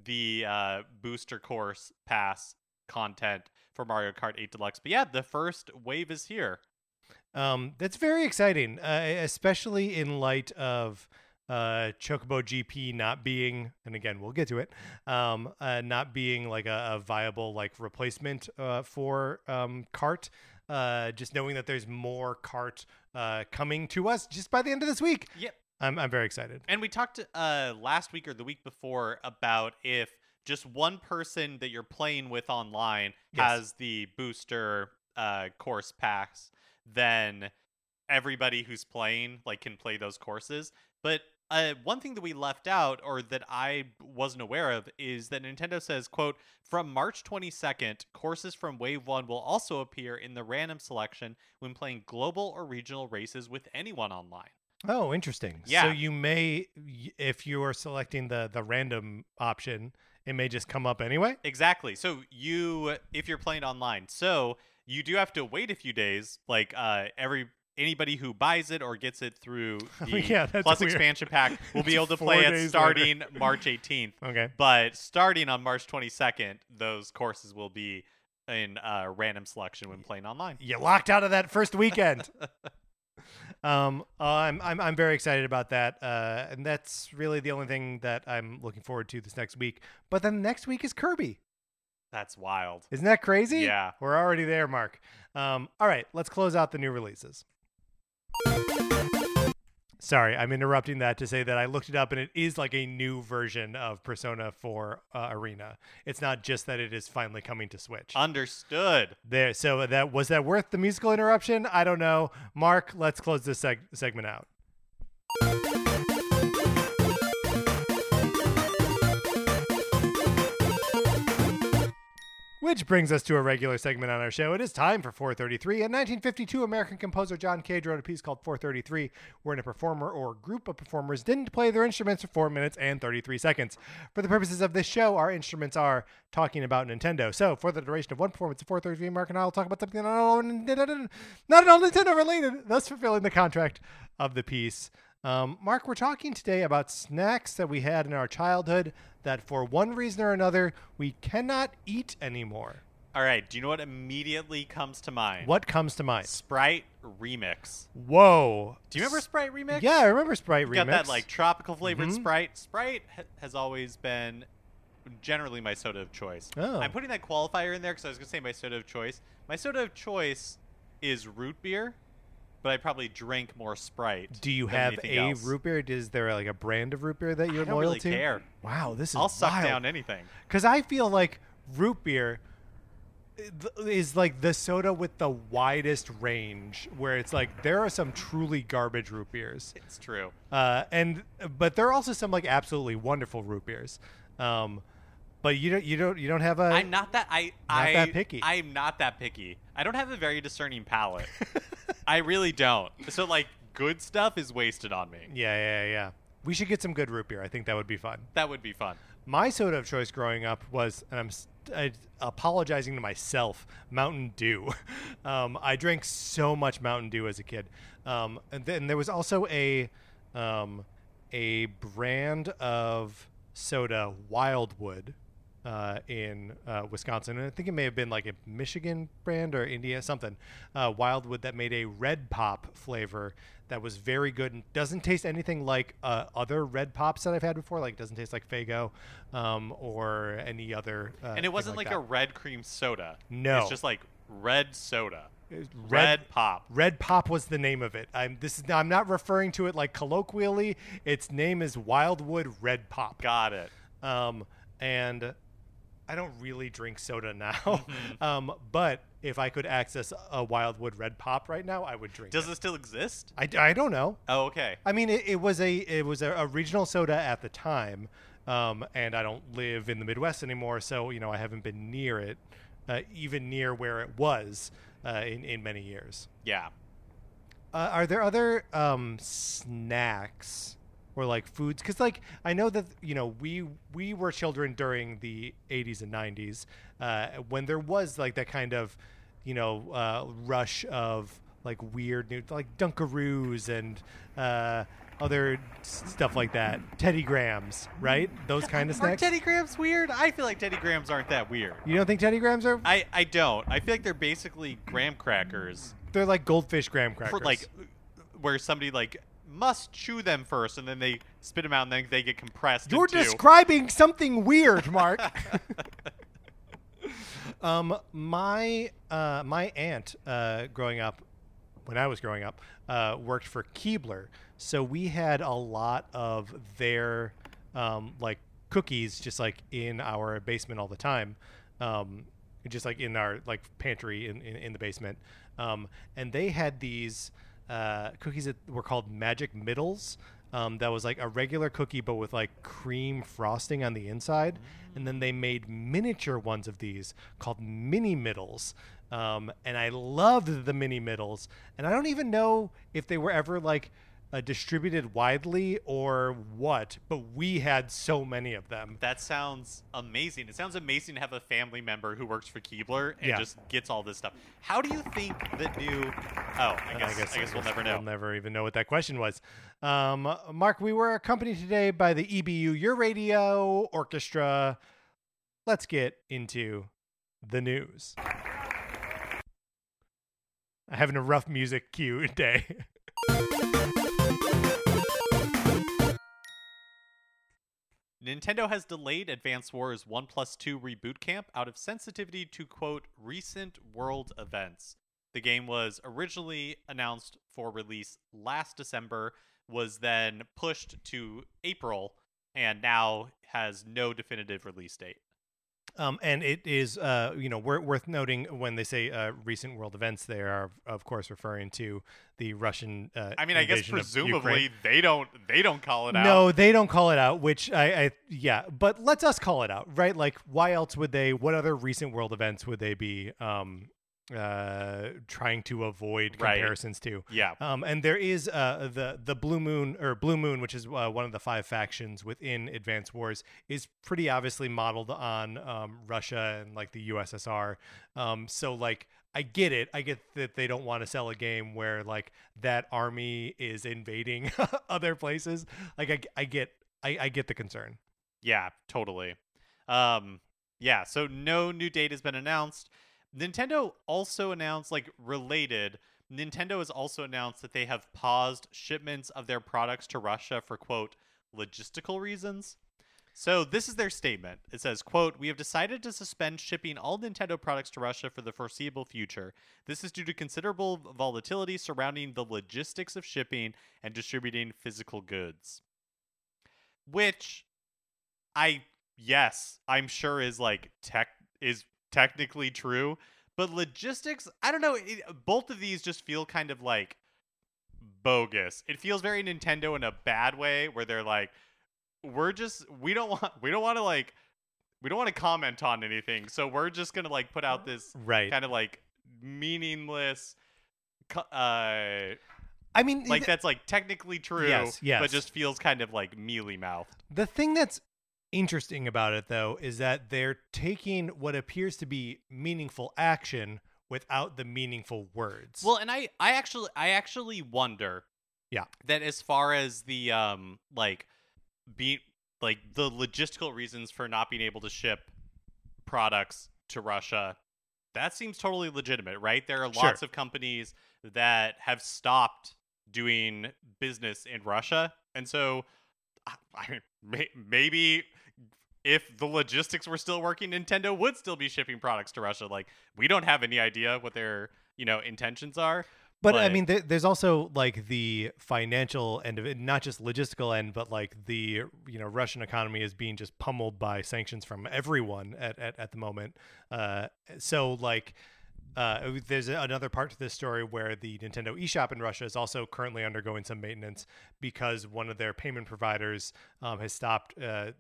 the uh, booster course pass content for Mario Kart 8 Deluxe. But yeah, the first wave is here. Um, that's very exciting, uh, especially in light of uh, Chocobo GP not being, and again we'll get to it, um, uh, not being like a, a viable like replacement uh, for um, Kart. Uh, just knowing that there's more Kart uh, coming to us just by the end of this week. Yep. I'm I'm very excited. And we talked uh, last week or the week before about if just one person that you're playing with online Yes. has the booster uh, course packs, then everybody who's playing like can play those courses. But uh, one thing that we left out or that I wasn't aware of is that Nintendo says, quote, from March 22nd, courses from Wave 1 will also appear in the random selection when playing global or regional races with anyone online. Oh, interesting. Yeah. So you may, if you are selecting the the random option, it may just come up anyway. Exactly. So you, if you're playing online, so you do have to wait a few days. Like uh, every anybody who buys it or gets it through the Yeah, Plus weird. expansion pack will be able to play it later. starting March 18th. Okay. But starting on March 22nd, those courses will be in uh, random selection when playing online. You locked out of that first weekend. um, uh, I'm I'm I'm very excited about that, uh, and that's really the only thing that I'm looking forward to this next week. But then next week is Kirby. That's wild. Isn't that crazy? Yeah. We're already there, Mark. Um, all right, let's close out the new releases. Sorry, I'm interrupting that to say that I looked it up and it is like a new version of Persona 4 uh, Arena. It's not just that it is finally coming to Switch. Understood. there, so that was that worth the musical interruption? I don't know. Mark, let's close this seg- segment out. Which brings us to a regular segment on our show. It is time for 433. In 1952, American composer John Cage wrote a piece called 433, wherein a performer or group of performers didn't play their instruments for 4 minutes and 33 seconds. For the purposes of this show, our instruments are talking about Nintendo. So, for the duration of one performance of 433, Mark and I will talk about something not at all, Nintendo related, thus fulfilling the contract of the piece. Um, Mark, we're talking today about snacks that we had in our childhood that for one reason or another we cannot eat anymore. All right. Do you know what immediately comes to mind? What comes to mind? Sprite Remix. Whoa. Do you remember Sprite Remix? Yeah, I remember Sprite Remix. Got that like tropical flavored Mhm. Sprite. Sprite ha- has always been generally my soda of choice. Oh. I'm putting that qualifier in there because I was gonna say my soda of choice. My soda of choice is root beer, but I probably drink more Sprite. Do you have a else. root beer? Is there like a brand of root beer that you're I don't loyal really to? care. Wow, this is I'll suck wild. down anything. Because I feel like root beer is like the soda with the widest range, where it's like there are some truly garbage root beers, It's true. uh, and but there are also some like absolutely wonderful root beers. Um, but you don't you don't you don't have a I'm not that I I'm not I that picky. I'm not that picky. I don't have a very discerning palate. I really don't. So like good stuff is wasted on me. yeah yeah yeah. We should get some good root beer. I think that would be fun. That would be fun. My soda of choice growing up was, and I'm I, apologizing to myself, Mountain Dew. Um, I drank so much Mountain Dew as a kid, um, and then there was also a um, a brand of soda, Wildwood, uh, in uh, Wisconsin, and I think it may have been like a Michigan brand or India something. Uh, Wildwood that made a red pop flavor that was very good and doesn't taste anything like uh, other red pops that I've had before. Like it doesn't taste like Faygo um, or any other. Uh, And it wasn't like, that. a red cream soda. No. It's just like red soda. It's Red, pop. Red Pop was the name of it. I'm this is I'm not referring to it like colloquially. Its name is Wildwood Red Pop. Got it. Um, and I don't really drink soda now. Mm-hmm. um, but if I could access a Wildwood Red Pop right now, I would drink Does it. it still exist? I, I don't know. Oh, okay. I mean, it, it was a it was a, a regional soda at the time, um, and I don't live in the Midwest anymore, so you know I haven't been near it, uh, even near where it was uh, in in many years. Yeah. Uh, are there other um, snacks or like foods? Because like I know that you know we we were children during the 80s and 90s uh, when there was like that kind of you know uh, rush of like weird new like Dunkaroos and uh, other stuff like that. Teddy Grahams, right? Those kind of snacks Are. Teddy Grahams weird? I feel like Teddy Grahams aren't that weird. you don't think Teddy Grahams are? I, I don't. I feel like they're basically graham crackers They're like goldfish graham crackers. for like where somebody like must chew them first and then they spit them out and then they get compressed You're describing something weird, Mark. um, my uh, my aunt, uh, growing up, when I was growing up, uh, worked for Keebler, so we had a lot of their um, like cookies just like in our basement all the time. Um, just like in our like pantry in, in, in the basement, um, and they had these uh, cookies that were called Magic Middles, um, that was like a regular cookie but with like cream frosting on the inside. And then they made miniature ones of these called mini middles. Um, and I loved the mini middles. And I don't even know if they were ever like uh, distributed widely or what, but we had so many of them. That sounds amazing. It sounds amazing to have a family member who works for Keebler and Yeah. just gets all this stuff. How do you think that new? Oh, I And guess I guess, we'll never know. We'll never even know what that question was. Um, Mark, we were accompanied today by the EBU Your Radio Orchestra. Let's get into the news. I'm having a rough music cue day. Nintendo has delayed Advance Wars 1 plus 2 Reboot Camp out of sensitivity to quote recent world events. The game was originally announced for release last December, was then pushed to April, and now has no definitive release date. Um, and it is, uh, you know, wor- worth noting when they say uh, recent world events, they are, of course, referring to the Russian. Uh, I mean, I guess invasion of Ukraine. presumably they don't they don't call it out. No, they don't call it out, which I, I yeah, but let's us call it out, right? Like, why else would they? What other recent world events would they be um, uh, trying to avoid Right. comparisons to? Yeah. Um, and there is uh, the the Blue Moon or Blue Moon, which is uh, one of the five factions within Advance Wars, is pretty obviously modeled on um, Russia and like the USSR. Um, so like I get it. I get that they don't want to sell a game where like that army is invading other places. Like I, I get I, I get the concern. Yeah, totally. Um, yeah, so no new date has been announced. Nintendo also announced, like related, Nintendo has also announced that they have paused shipments of their products to Russia for quote logistical reasons. So this is their statement. It says, quote, We have decided to suspend shipping all Nintendo products to Russia for the foreseeable future. This is due to considerable volatility surrounding the logistics of shipping and distributing physical goods. Which I yes, I'm sure is like tech is technically true, but logistics, I don't know, it, both of these just feel kind of like bogus. It feels very Nintendo in a bad way where they're like we're just we don't want we don't want to like we don't want to comment on anything. So we're just going to like put out this Right. kind of like meaningless uh I mean, like th- that's like technically true Yes, yes. but just feels kind of like mealy mouthed. The thing that's interesting about it, though, is that they're taking what appears to be meaningful action without the meaningful words. Well, and I I actually I actually wonder Yeah. that as far as the um like be like the logistical reasons for not being able to ship products to Russia that seems totally legitimate, right? There are Sure. lots of companies that have stopped doing business in Russia. And so I I mean may, maybe if the logistics were still working, Nintendo would still be shipping products to Russia. Like we don't have any idea what their you know intentions are. but I mean, there, there's also like the financial end of it, not just logistical end, but like the you know Russian economy is being just pummeled by sanctions from everyone at at, at the moment. Uh, so like. Uh, there's another part to this story where the Nintendo eShop in Russia is also currently undergoing some maintenance because one of their payment providers um, has stopped uh,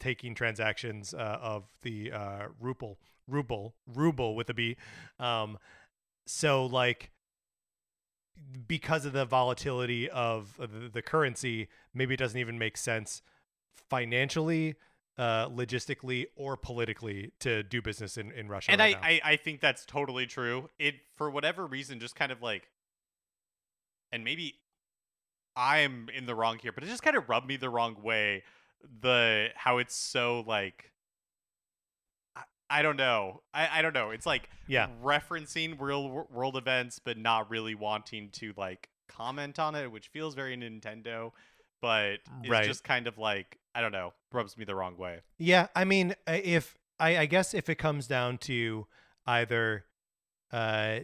taking transactions uh, of the uh, ruble, ruble, ruble with a B. Um, so like because of the volatility of the, the currency, maybe it doesn't even make sense financially, uh, logistically, or politically to do business in, in Russia. and right I. I I think that's totally true. It for whatever reason just kind of like and maybe I'm in the wrong here, but it just kind of rubbed me the wrong way the how it's so like I, I don't know. I, I don't know. It's like yeah, referencing real world events but not really wanting to like comment on it, which feels very Nintendo, but it's Right. just kind of like I don't know, rubs me the wrong way. yeah. I mean, uh, if I, I guess if it comes down to either uh,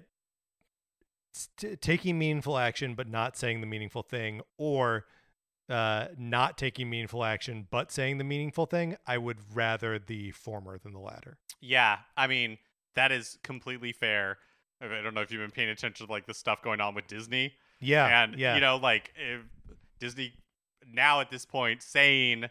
t- taking meaningful action but not saying the meaningful thing, or uh, not taking meaningful action but saying the meaningful thing, I would rather the former than the latter. Yeah, I mean that is completely fair. I don't know if you've been paying attention to like the stuff going on with Disney, Yeah, and yeah, you know, like if Disney now at this point saying,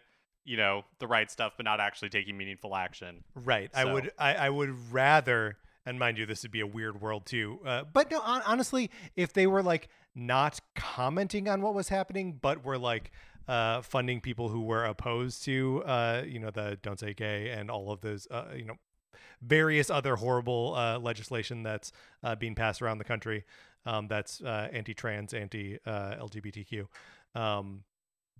you know, the right stuff, but not actually taking meaningful action. Right. I would. I, I would rather. And mind you, this would be a weird world too. Uh, but no, hon- honestly, if they were like not commenting on what was happening, but were like uh, funding people who were opposed to, uh, you know, the "Don't Say Gay" and all of those, uh, you know, various other horrible uh, legislation that's uh, being passed around the country, um, that's uh, anti-trans, anti-LGBTQ. Um,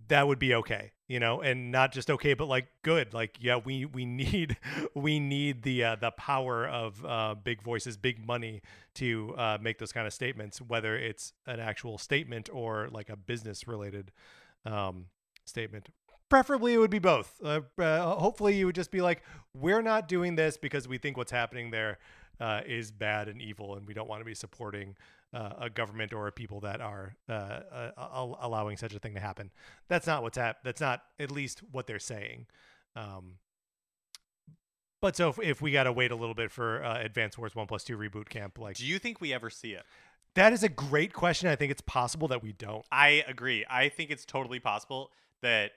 that would be okay you know and not just okay but like good like yeah we we need we need the uh, the power of uh, big voices big money to uh, make those kind of statements whether it's an actual statement or like a business related um, statement. Preferably it would be both. Uh, uh, hopefully you would just be like we're not doing this because we think what's happening there uh, is bad and evil and we don't want to be supporting uh, a government or a people that are uh, uh, allowing such a thing to happen. That's not what's hap- That's not at least what they're saying. Um, but so if, if we got to wait a little bit for uh, Advance Wars One Plus Two reboot camp, like Do you think we ever see it? that is a great question. I think it's possible that we don't. I agree. I think it's totally possible that,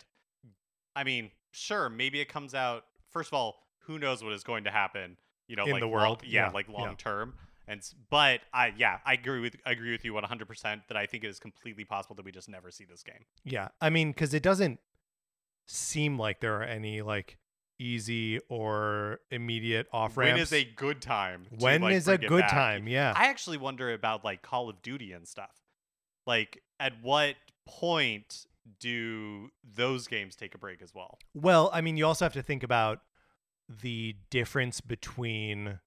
I mean, sure, maybe it comes out. First of all, who knows what is going to happen? You know, In like the long- world? yeah, Yeah, like yeah. long term. And but I yeah, I agree with I agree with you 100 percent that I think it is completely possible that we just never see this game. Yeah, I mean, because it doesn't seem like there are any like easy or immediate off ramps. When is a good time? when like, is a good back? time? Yeah. I actually wonder about like Call of Duty and stuff. Like, at what point do those games take a break as well? Well, I mean, you also have to think about the difference between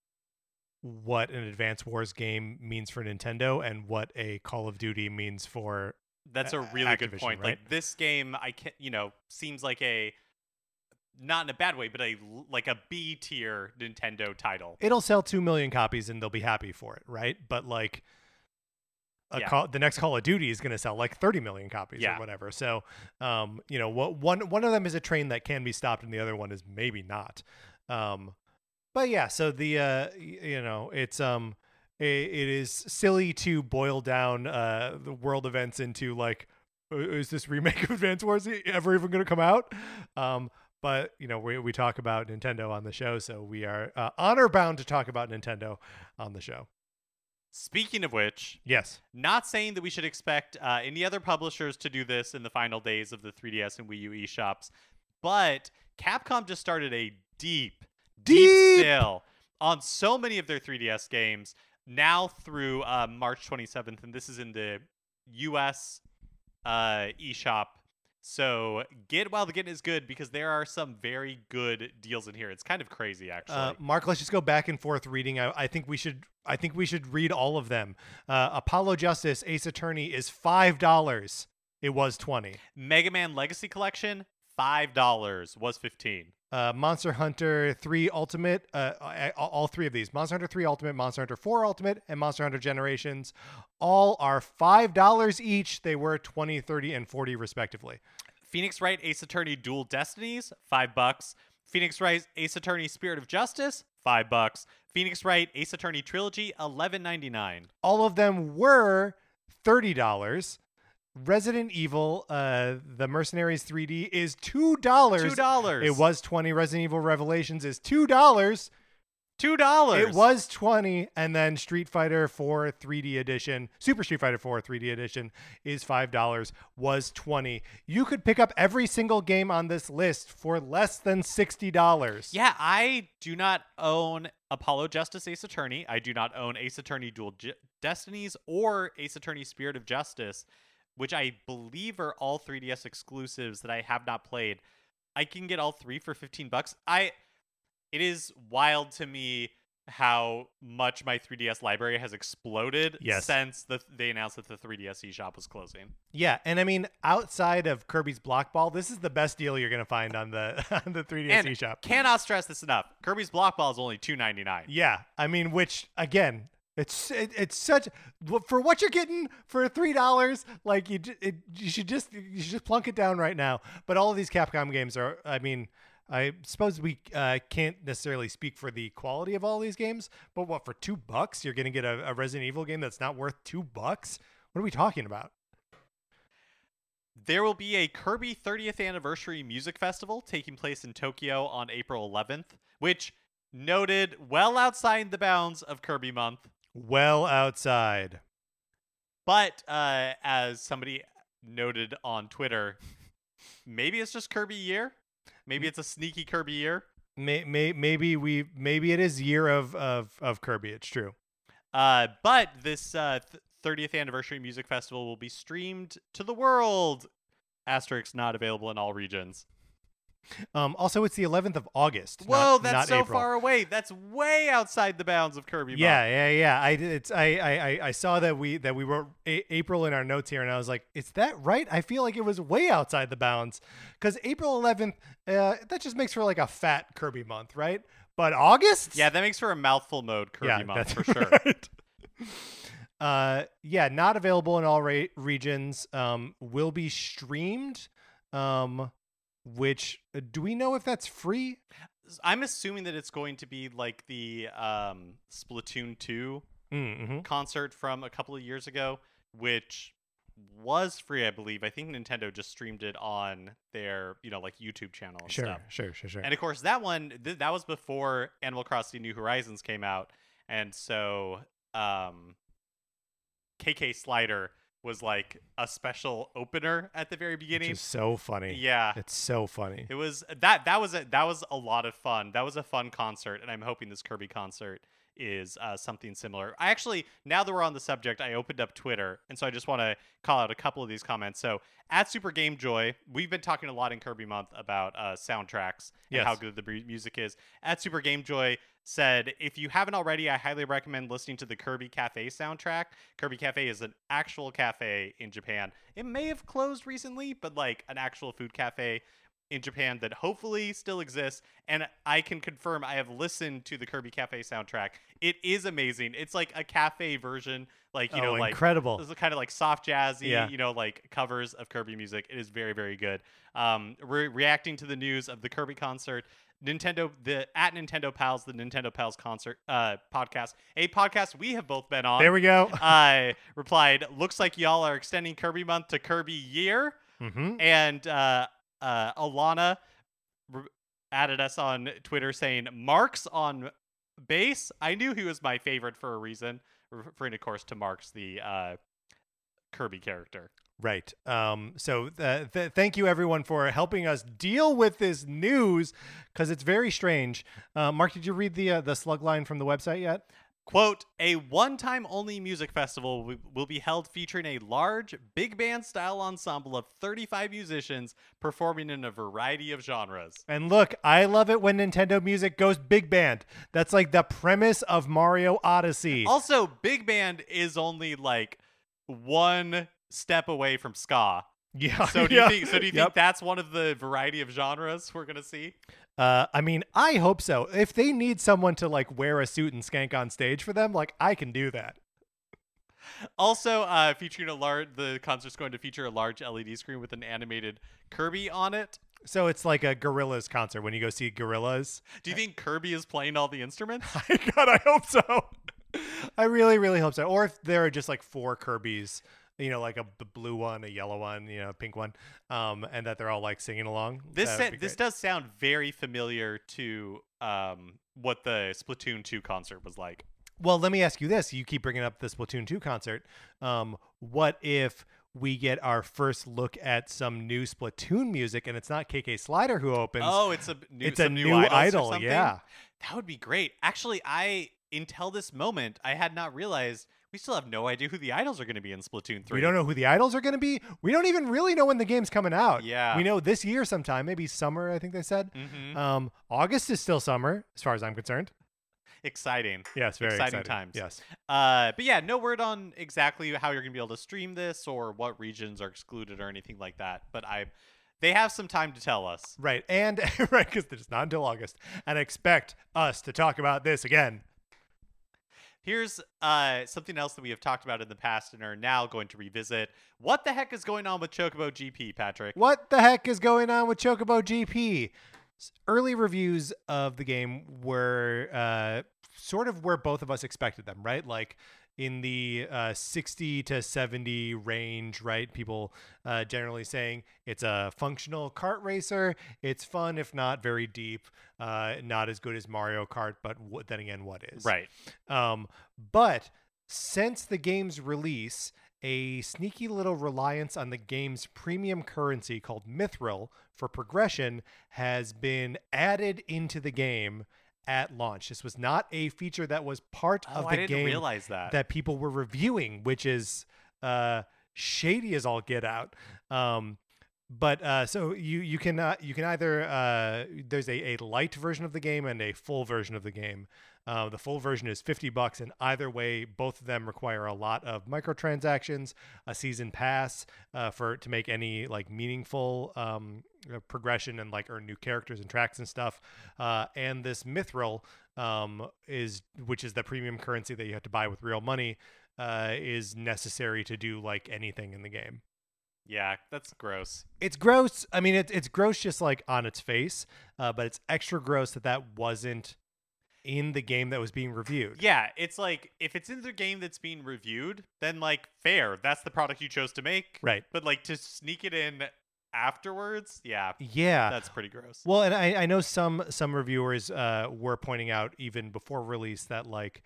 what an Advance Wars game means for Nintendo and what a Call of Duty means for. That's a A- really good point. right? Like this game, I can you know seems like a not in a bad way, but a like a B tier Nintendo title. It'll sell two million copies and they'll be happy for it, right? But like. A Yeah. call, the next Call of Duty is going to sell like 30 million copies Yeah. or whatever. So, um, you know, what one one of them is a train that can be stopped, and the other one is maybe not. Um, but yeah, so the uh, you know, it's um, i it is silly to boil down uh the world events into like, "Uh, is this remake of Advance Wars ever even going to come out? Um, but you know, we we talk about Nintendo on the show, so we are uh, honor bound to talk about Nintendo on the show. Speaking of which, Yes. not saying that we should expect uh, any other publishers to do this in the final days of the 3DS and Wii U eShops, but Capcom just started a deep, deep, Deep! sale on so many of their 3DS games now through uh, March 27th, and this is in the US uh, eShop. So get while the getting is good because there are some very good deals in here. It's kind of crazy, actually. Uh, Mark, let's just go back and forth reading. I, I think we should. I think we should read all of them. Uh, Apollo Justice Ace Attorney is five dollars. It was twenty. Mega Man Legacy Collection, five dollars was fifteen. Uh, Monster Hunter Three Ultimate. Uh, all three of these: Monster Hunter Three Ultimate, Monster Hunter Four Ultimate, and Monster Hunter Generations. All are five dollars each. They were 20 30 and 40 respectively. Phoenix Wright Ace Attorney Dual Destinies, five bucks. Phoenix Wright Ace Attorney Spirit of Justice, five bucks. Phoenix Wright Ace Attorney Trilogy, eleven ninety nine. all of them were thirty dollars. Resident Evil, uh, the Mercenaries 3D is two dollars. Two dollars. It was twenty. Resident Evil Revelations is two dollars. two dollars. It was twenty, and then Street Fighter 4 3D edition, Super Street Fighter 4 3D edition is five dollars. Was twenty. You could pick up every single game on this list for less than sixty dollars. Yeah, I do not own Apollo Justice Ace Attorney. I do not own Ace Attorney Dual J- Destinies or Ace Attorney Spirit of Justice, which I believe are all 3DS exclusives that I have not played. I can get all three for 15 bucks. I it is wild to me how much my 3DS library has exploded Yes. since the, they announced that the 3DS eShop was closing. Yeah, and I mean, outside of Kirby's Block Ball, this is the best deal you're gonna find on the on the 3DS And eShop. cannot stress this enough. Kirby's Block Ball is only 2.99. Yeah, I mean, which again, it's it, it's such for what you're getting for three dollars. Like you, it, you should just you should just plunk it down right now. But all of these Capcom games are, I mean, I suppose we uh, can't necessarily speak for the quality of all these games. But what for two bucks you're gonna get a, a Resident Evil game that's not worth two bucks? What are we talking about? There will be a Kirby 30th anniversary music festival taking place in Tokyo on April 11th, which noted well outside the bounds of Kirby month. Well outside. But uh, as somebody noted on Twitter, maybe it's just Kirby year. Maybe it's a sneaky Kirby year. May, may, maybe we maybe it is year of of of Kirby. It's true. Uh, but this uh, th- 30th anniversary music festival will be streamed to the world. Asterisk not available in all regions. Um, also, it's the 11th of August. Whoa, not- that's not so April. far away. That's way outside the bounds of Kirby. month. Yeah, yeah, yeah. I it's I, I I- saw that we that we wrote a- April in our notes here, and I was like, is that right? I feel like it was way outside the bounds because April 11th. Uh, that just makes for like a fat Kirby month, right? But August? Yeah, that makes for a mouthful mode Kirby yeah, month that's for sure. right. uh, yeah, not available in all ra- regions. Um, will be streamed. Um, which uh, do we know if that's free? I'm assuming that it's going to be like the um, Splatoon 2 Mm-hmm. concert from a couple of years ago, which was free, I believe. I think Nintendo just streamed it on their, you know, like YouTube channel and Sure, stuff. sure, sure, sure. And of course, that one th- that was before Animal Crossing New Horizons came out, and so um, KK Slider was like a special opener at the very Which beginning. is so funny. Yeah, It's so funny. it was that that was a that was a lot of fun. That was a fun concert, and I'm hoping this Kirby concert is uh, something similar. I actually, now that we're on the subject, I opened up Twitter, and so I just want to call out a couple of these comments. So at Super Game Joy, we've been talking a lot in Kirby Month about uh, soundtracks and how good the mu- music is. At Super Game Joy said, if you haven't already, I highly recommend listening to the Kirby Cafe soundtrack. Kirby Cafe is an actual cafe in Japan. It may have closed recently, but like an actual food cafe in Japan that hopefully still exists. And I can confirm I have listened to the Kirby Cafe soundtrack. It is amazing. It's like a cafe version, like you oh, know, like incredible. this is kind of like soft jazzy, Yeah. you know, like covers of Kirby music. It is very, very good. Um, re- reacting to the news of the Kirby concert, Nintendo, the at Nintendo Pals, the Nintendo Pals concert uh, podcast, a podcast we have both been on. There we go. I replied, "Looks like y'all are extending Kirby month to Kirby year." mm-hmm. And uh, uh, Alana re- added us on Twitter saying, "Marks on bass." I knew he was my favorite for a reason, referring, of course, to Marx, the uh, Kirby character. Right. Um, so th- th- thank you everyone for helping us deal with this news because it's very strange. Uh, Mark, did you read the uh, the slug line from the website yet? Quote, a one time only music festival wi- will be held featuring a large big band style ensemble of 35 musicians performing in a variety of genres. And look, I love it when Nintendo music goes big band. That's like the premise of Mario Odyssey. Also, big band is only like one step away from ska. yeah. So do yeah. you think so do you Yep. think that's one of the variety of genres we're going to see? Uh, I mean, I hope so. If they need someone to like wear a suit and skank on stage for them, like I can do that. Also, uh, featuring a large, the concert's going to feature a large LED screen with an animated Kirby on it. So it's like a Gorillaz concert when you go see Gorillaz. Do you think Kirby is playing all the instruments? God, I hope so. I really, really hope so. Or if there are just like four Kirby's, you know, like a b- blue one, a yellow one, you know, a pink one, um, and that they're all like singing along. This sa- this does sound very familiar to um, what the Splatoon 2 concert was like. Well, let me ask you this: You keep bringing up the Splatoon two concert. Um, what if we get our first look at some new Splatoon music, and it's not KK Slider who opens? Oh, it's a new, it's a new, or idol. Yeah. That would be great. Actually, I until this moment I had not realized we still have no idea who the idols are going to be in Splatoon 3. We don't know who the idols are going to be. We don't even really know when the game's coming out. Yeah. We know this year sometime, maybe summer. I think they said. Mhm. Um, August is still summer, as far as I'm concerned. Exciting. Yes, very Exciting exciting, times. Yes. Uh, but yeah, no word on exactly how you're gonna be able to stream this or what regions are excluded or anything like that. But I, they have some time to tell us. Right. And right, because it's not until August. And expect us to talk about this again. Here's uh, something else that we have talked about in the past and are now going to revisit. What the heck is going on with Chocobo GP, Patrick? What the heck is going on with Chocobo GP? Early reviews of the game were uh, sort of where both of us expected them, right? Like in the uh, 60 to 70 range, right? People uh, generally saying it's a functional kart racer. It's fun, if not very deep. Uh, not as good as Mario Kart, but w- then again, what is? Right. Um, but since the game's release, a sneaky little reliance on the game's premium currency called Mithril for progression has been added into the game at launch. This was not a feature that was part Oh, of I the didn't game realize that. that people were reviewing, which is uh, shady as all get out. Um, but uh, so you you can uh, you can either uh, there's a, a light version of the game and a full version of the game. Uh, the full version is 50 bucks, and either way, both of them require a lot of microtransactions, a season pass uh, for to make any like meaningful um, progression and like earn new characters and tracks and stuff. Uh, and this mithril um, is which is the premium currency that you have to buy with real money uh, is necessary to do like anything in the game. yeah, that's gross. It's gross. I mean, it's it's gross just like on its face, uh, but it's extra gross that that wasn't in the game that was being reviewed. Yeah, it's like if it's in the game that's being reviewed, then like fair. That's the product you chose to make. Right. But like to sneak it in afterwards, yeah, Yeah. that's pretty gross. Well, and I, I know some some reviewers uh, were pointing out even before release that like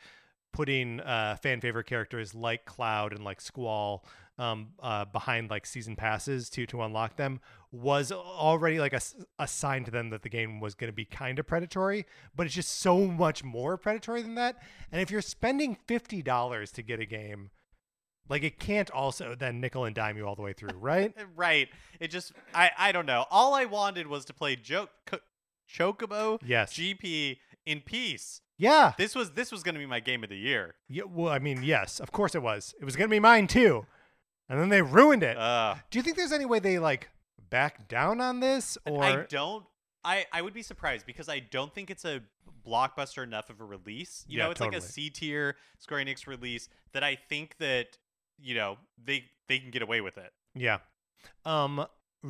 putting uh, fan favorite characters like Cloud and like Squall um, uh, behind like season passes to to unlock them was already like a, a sign to them that the game was going to be kind of predatory. But it's just so much more predatory than that. And if you're spending fifty dollars to get a game. Like it can't also then nickel and dime you all the way through, right? right. It just I I don't know. All I wanted was to play jo- Co- Chocobo Yes. GP in peace. Yeah. This was this was going to be my game of the year. Yeah, well, I mean, yes, of course it was. It was gonna be mine too, and then they ruined it. Uh, Do you think there's any way they like back down on this, or I don't. I, I would be surprised because I don't think it's a blockbuster enough of a release. You Yeah, know, it's like a C tier Square Enix release that I think that you know they they can get away with it. yeah? Um,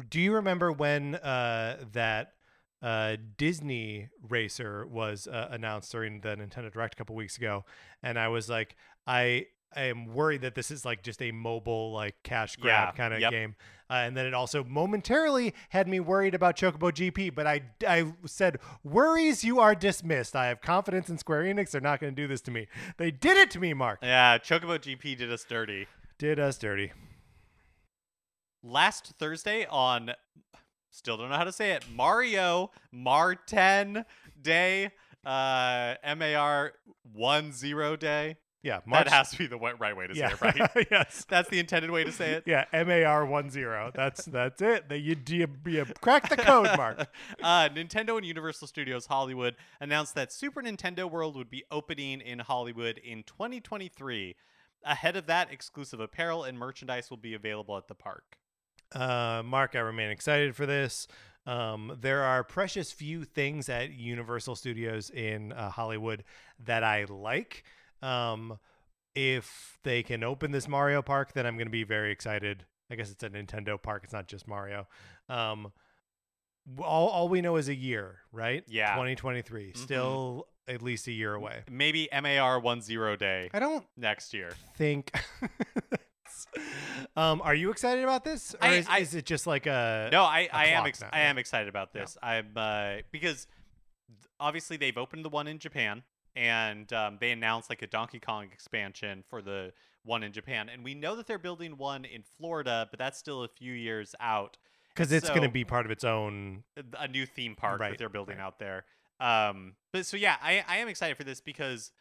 do you remember when uh that uh Disney Racer was uh, announced during the Nintendo Direct a couple weeks ago, and I was like, I. I am worried that this is like just a mobile, like cash grab Yeah, kind of yep. game, uh, and then it also momentarily had me worried about Chocobo GP. But I, I said, "Worries, you are dismissed. I have confidence in Square Enix. They're not going to do this to me. They did it to me, Mark. Yeah, Chocobo GP did us dirty. Did us dirty. Last Thursday on still don't know how to say it. Mario Marten Day. Uh M A R one zero day. Yeah, March, That has to be the right way to yeah, say it, right? yes. That's the intended way to say it. Yeah, M A R one zero. That's that's it. That you you, you crack the code, Mark. uh, Nintendo and Universal Studios Hollywood announced that Super Nintendo World would be opening in Hollywood in 2023. Ahead of that, exclusive apparel and merchandise will be available at the park. Uh, Mark, I remain excited for this. Um, there are precious few things at Universal Studios in uh, Hollywood that I like. Um, if they can open this Mario Park, then I'm going to be very excited. I guess it's a Nintendo park; it's not just Mario. Um, all all we know is a year, right? Yeah. 2023, still at least a year away. Maybe MAR 10 day I don't next year. think. um, are you excited about this, or I- is, I- is it just like a No, I, a I am ex- now, I am excited about this. I'm uh, because obviously they've opened the one in Japan and um, they announced like a Donkey Kong expansion for the one in Japan, and we know that they're building one in Florida, but that's still a few years out. because it's going to be part of its own? a new theme park Right, that they're building right. out there. Um, but so yeah, I, I am excited for this because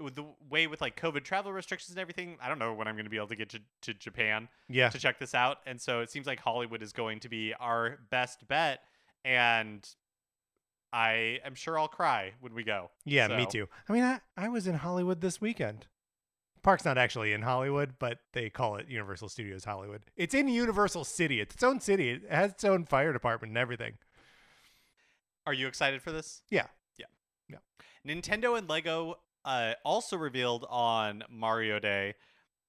with the way with like COVID travel restrictions and everything, I don't know when I'm going to be able to get to, to Japan Yeah, to check this out. And so it seems like Hollywood is going to be our best bet. And I am sure I'll cry when we go. yeah, me too. I mean, I, I was in Hollywood this weekend. Park's not actually in Hollywood, but they call it Universal Studios Hollywood. It's in Universal City. It's its own city. It has its own fire department and everything. Are you excited for this? Yeah. Yeah. Nintendo and Lego uh, also revealed on Mario Day.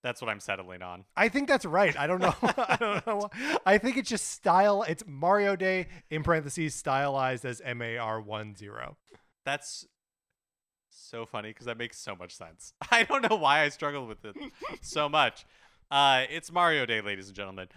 That's what I'm settling on. I think that's right. I don't know. I don't know. I think it's just style. It's Mario Day in parentheses stylized as M A R one zero. That's So funny because that makes so much sense. I don't know why I struggled with it so much. Uh, it's Mario Day, ladies and gentlemen.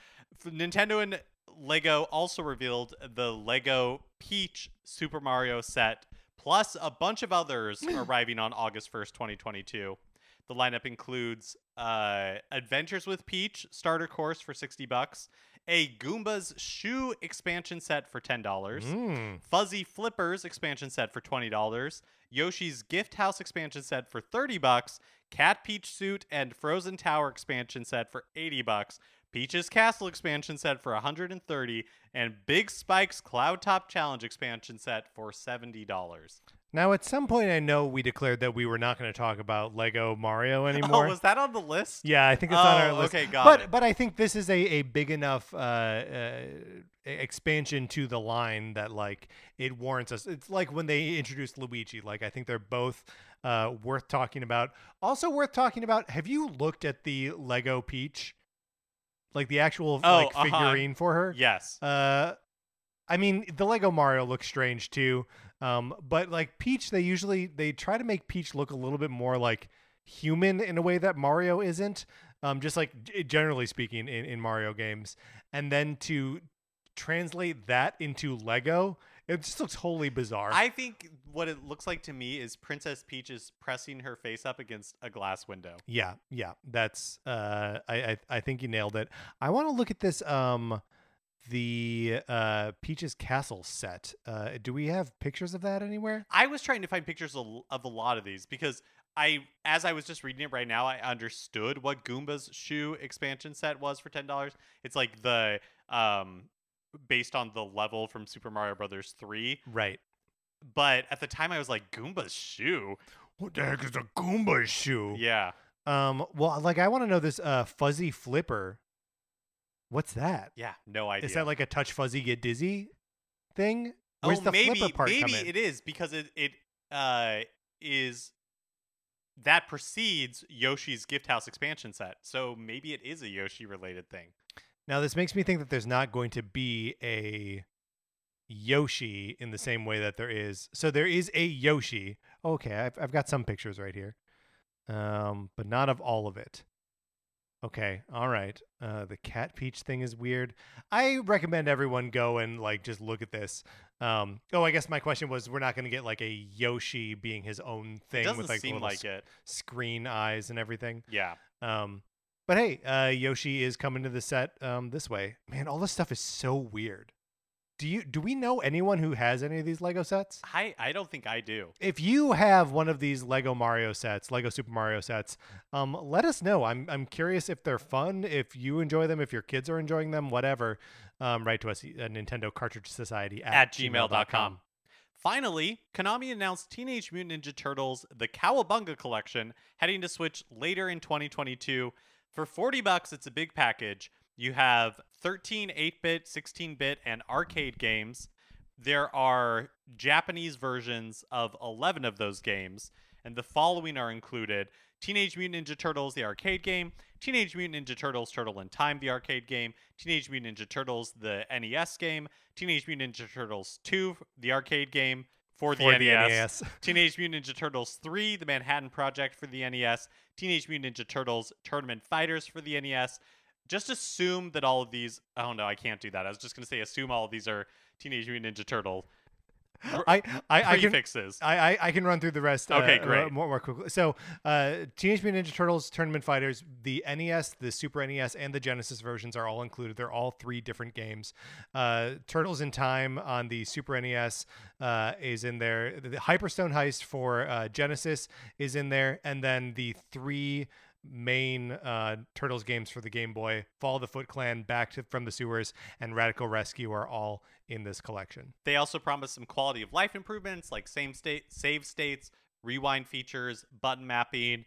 Nintendo and Lego also revealed the Lego Peach Super Mario set, plus a bunch of others arriving on August 1st, 2022. The lineup includes uh, Adventures with Peach starter course for 60 bucks, a Goomba's Shoe expansion set for $10, Mm. Fuzzy Flippers expansion set for $20, Yoshi's Gift House expansion set for 30 bucks, Cat Peach suit and Frozen Tower expansion set for 80 bucks, Peach's Castle expansion set for 130, and Big Spike's Cloud Top Challenge expansion set for $70. Now, at some point, I know we declared that we were not going to talk about Lego Mario anymore. Oh, was that on the list? Yeah, I think it's on our Oh, list. okay, got but it. but I think this is a, a big enough uh, uh, expansion to the line that like it warrants us. It's like when they introduced Luigi. Like I think they're both uh, worth talking about. Also worth talking about. Have you looked at the Lego Peach? Like the actual Oh, like uh-huh. figurine for her. Yes. Uh, I mean, the Lego Mario looks strange too. Um, but like Peach, they usually they try to make Peach look a little bit more like human in a way that Mario isn't. Um, just like generally speaking in, in Mario games, and then to translate that into Lego, it just looks wholly bizarre. I think what it looks like to me is Princess Peach is pressing her face up against a glass window. yeah, yeah, that's uh, I, I I think you nailed it. I want to look at this um, the uh Peach's Castle set. Uh, do we have pictures of that anywhere? I was trying to find pictures of, of a lot of these because I, as I was just reading it right now, I understood what Goomba's shoe expansion set was for ten dollars. It's like the um, based on the level from Super Mario Brothers three. Right. But at the time, I was like, Goomba's shoe. What the heck is a Goomba shoe? Yeah, Um. Well, like I want to know this uh fuzzy flipper. What's that? yeah, no idea. Is that like a touch fuzzy get dizzy thing? Where's oh, the maybe flipper part maybe it is because it it uh is that precedes Yoshi's Gift House expansion set. So maybe it is a Yoshi related thing. Now this makes me think that there's not going to be a Yoshi in the same way that there is. So there is a Yoshi. Okay, I've I've got some pictures right here, um, but not of all of it. Okay, all right. Uh, the cat peach thing is weird. I recommend everyone go and like just look at this. Um, oh, I guess my question was, we're not going to get like a Yoshi being his own thing with like seem little like s- it. screen eyes and everything. Yeah. Um, but hey, uh, Yoshi is coming to the set um, this way. Man, all this stuff is so weird. Do you do we know anyone who has any of these Lego sets? I, I don't think I do. If you have one of these Lego Mario sets, Lego Super Mario sets, um, let us know. I'm I'm curious if they're fun, if you enjoy them, if your kids are enjoying them, whatever. Um, write to us at Nintendo Cartridge Society at, At gmail.com. Finally, Konami announced Teenage Mutant Ninja Turtles: The Cowabunga Collection heading to Switch later in 2022. For 40 bucks, it's a big package. You have 13 8-bit, 16-bit, and arcade games. There are Japanese versions of 11 of those games, and the following are included: Teenage Mutant Ninja Turtles, the arcade game; Teenage Mutant Ninja Turtles: Turtle in Time, the arcade game; Teenage Mutant Ninja Turtles, the NES game; Teenage Mutant Ninja Turtles 2, the arcade game for the, For NES; the NES. Teenage Mutant Ninja Turtles 3, the Manhattan Project for the NES; Teenage Mutant Ninja Turtles Tournament Fighters for the NES. Just assume that all of these. Oh no, I can't do that. I was just gonna say assume all of these are Teenage Mutant Ninja Turtle I I, I can prefixes. I, I I can run through the rest. Okay, uh, great. More, more quickly. So, uh, Teenage Mutant Ninja Turtles Tournament Fighters, the NES, the Super NES, and the Genesis versions are all included. They're all three different games. Uh, Turtles in Time on the Super NES uh, is in there. The Hyperstone Heist for uh, Genesis is in there, and then the three main uh, Turtles games for the Game Boy, Fall of the Foot Clan, Back to, from the Sewers, and Radical Rescue are all in this collection. They also promise some quality of life improvements like same state save states, rewind features, button mapping,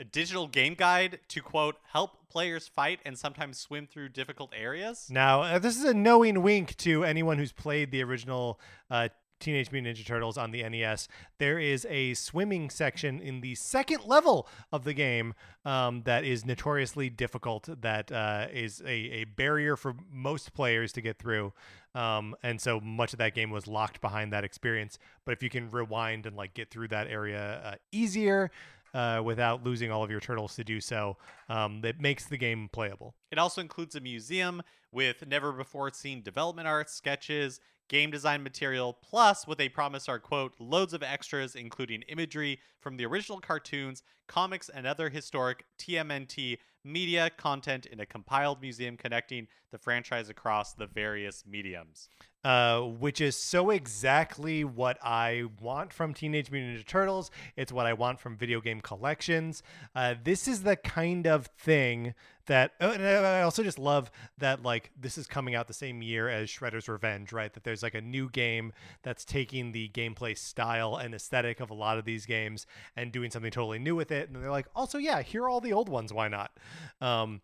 a digital game guide to quote help players fight and sometimes swim through difficult areas. Now, uh, this is a knowing wink to anyone who's played the original uh, Teenage Mutant Ninja Turtles on the NES, there is a swimming section in the second level of the game um, that is notoriously difficult. That uh, is a, a barrier for most players to get through. Um, and so much of that game was locked behind that experience. But if you can rewind and like get through that area uh, easier, uh, without losing all of your turtles to do so. Um, that makes the game playable. It also includes a museum with never before seen development art, sketches, game design material, plus what they promise are, quote, loads of extras, including imagery from the original cartoons, comics, and other historic TMNT media content in a compiled museum connecting the franchise across the various mediums. Uh, which is so exactly what I want from Teenage Mutant Ninja Turtles. It's what I want from video game collections. Uh, this is the kind of thing that oh, and I also just love that like this is coming out the same year as Shredder's Revenge, right? That there's like a new game that's taking the gameplay style and aesthetic of a lot of these games and doing something totally new with it. And they're like, also, yeah, here are all the old ones. Why not? Um,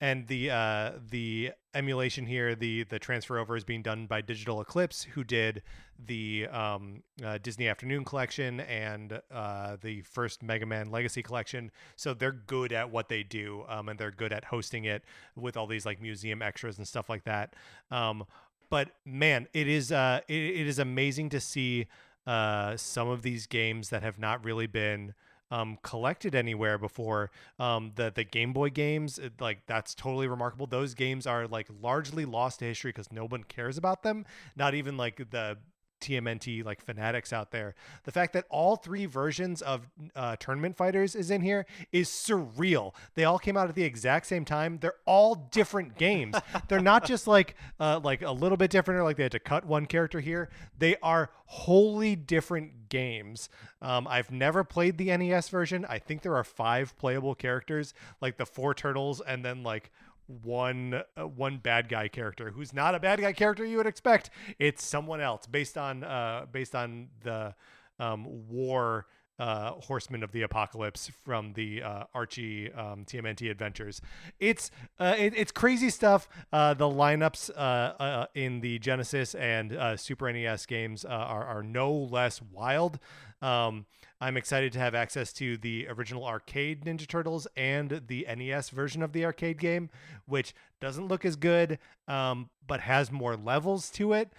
and the uh, the emulation here, the the transfer over is being done by Digital Eclipse, who did the um, uh, Disney Afternoon collection and uh, the first Mega Man Legacy collection. So they're good at what they do, um, and they're good at hosting it with all these like museum extras and stuff like that. Um, but man, it is uh, it, it is amazing to see uh, some of these games that have not really been um, collected anywhere before. Um, the the Game Boy games, it, like that's totally remarkable. Those games are like largely lost to history because no one cares about them. Not even like the TMNT like fanatics out there. The fact that all three versions of uh, Tournament Fighters is in here is surreal. They all came out at the exact same time. They're all different games. They're not just like uh, like a little bit different or like they had to cut one character here. They are wholly different games. Um, I've never played the NES version. I think there are five playable characters, like the four turtles, and then like one uh, one bad guy character who's not a bad guy character you would expect. It's someone else based on uh, based on the um, war uh, Horsemen of the Apocalypse from the uh, Archie um, TMNT adventures. It's uh, it, it's crazy stuff. Uh, the lineups uh, uh, in the Genesis and Super NES games are are no less wild. Um, I'm excited to have access to the original arcade Ninja Turtles and the NES version of the arcade game, which doesn't look as good, um, but has more levels to it.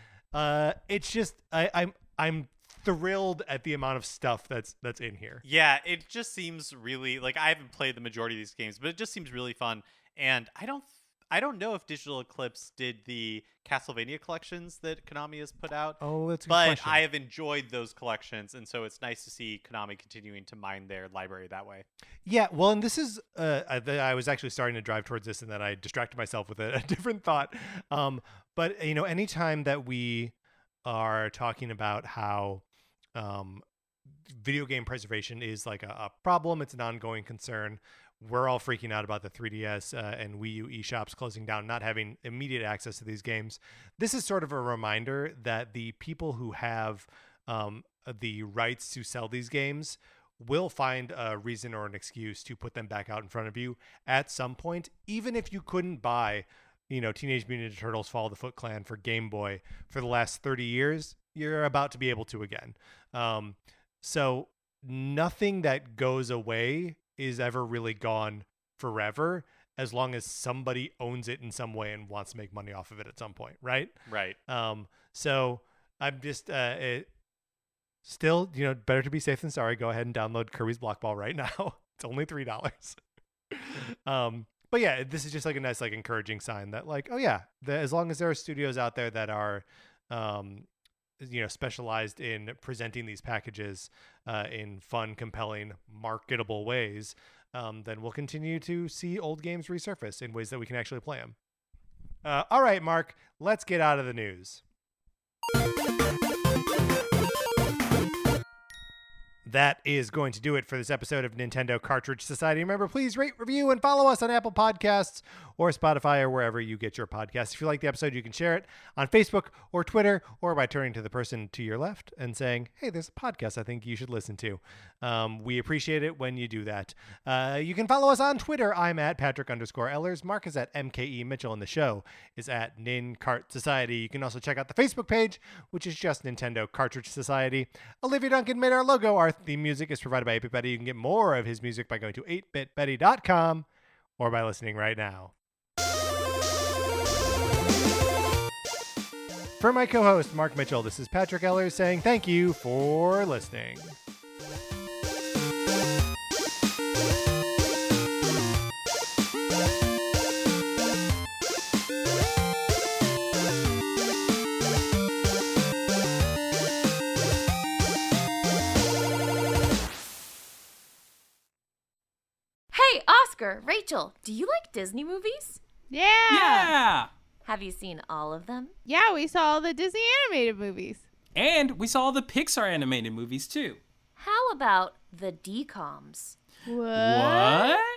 It's just I, I'm I'm thrilled at the amount of stuff that's that's in here. Yeah, it just seems really like I haven't played the majority of these games, but it just seems really fun. And I don't I don't know if Digital Eclipse did the Castlevania collections that Konami has put out. Oh, that's a good but question. I have enjoyed those collections, and so it's nice to see Konami continuing to mine their library that way. Yeah, well, and this is uh, I, I was actually starting to drive towards this, and then I distracted myself with a, a different thought. Um, but you know, anytime that we are talking about how um, video game preservation is like a, a problem, it's an ongoing concern. We're all freaking out about the 3DS uh, and Wii U eShops closing down, not having immediate access to these games. This is sort of a reminder that the people who have um, the rights to sell these games will find a reason or an excuse to put them back out in front of you at some point, even if you couldn't buy, you know, Teenage Mutant Ninja Turtles Fall of the Foot Clan for Game Boy for the last 30 years, you're about to be able to again. Um, so nothing that goes away is ever really gone forever as long as somebody owns it in some way and wants to make money off of it at some point, right? Right. Um, so I'm just uh, it, still, you know, better to be safe than sorry. Go ahead and download Kirby's Block Ball right now. it's only three dollars. um, but yeah, this is just like a nice, like, encouraging sign that, like, oh yeah, the, as long as there are studios out there that are, um, you know, specialized in presenting these packages uh, in fun, compelling, marketable ways, um, then we'll continue to see old games resurface in ways that we can actually play them. Uh, all right, Mark, let's get out of the news. That is going to do it for this episode of Nintendo Cartridge Society. Remember, please rate, review, and follow us on Apple Podcasts or Spotify or wherever you get your podcasts. If you like the episode, you can share it on Facebook or Twitter or by turning to the person to your left and saying, hey, there's a podcast I think you should listen to. Um, we appreciate it when you do that. Uh, you can follow us on Twitter. I'm at Patrick underscore Ellers. Mark is at MKE Mitchell, and the show is at Nin Cart Society. You can also check out the Facebook page, which is just Nintendo Cartridge Society. Olivia Duncan made our logo. Our theme music is provided by 8-Bit Betty. You can get more of his music by going to 8bitbetty.com or by listening right now. For my co host, Mark Mitchell, this is Patrick Ellers saying thank you for listening. Oscar, Rachel, do you like Disney movies? Yeah. Yeah. Have you seen all of them? Yeah, we saw all the Disney animated movies. And we saw the Pixar animated movies too. How about the DComs? What?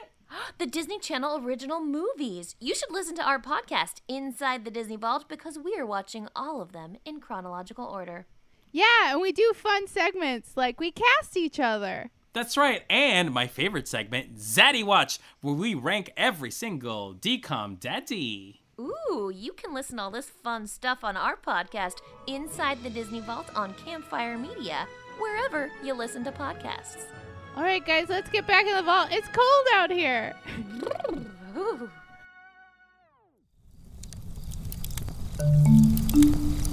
The Disney Channel original movies. You should listen to our podcast, Inside the Disney Vault, because we are watching all of them in chronological order. Yeah, and we do fun segments like we cast each other. That's right. And my favorite segment, Zaddy Watch, where we rank every single DCOM daddy. Ooh, you can listen to all this fun stuff on our podcast, Inside the Disney Vault on Campfire Media, wherever you listen to podcasts. All right, guys, let's get back in the vault. It's cold out here.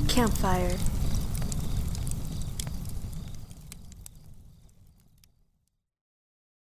Campfire.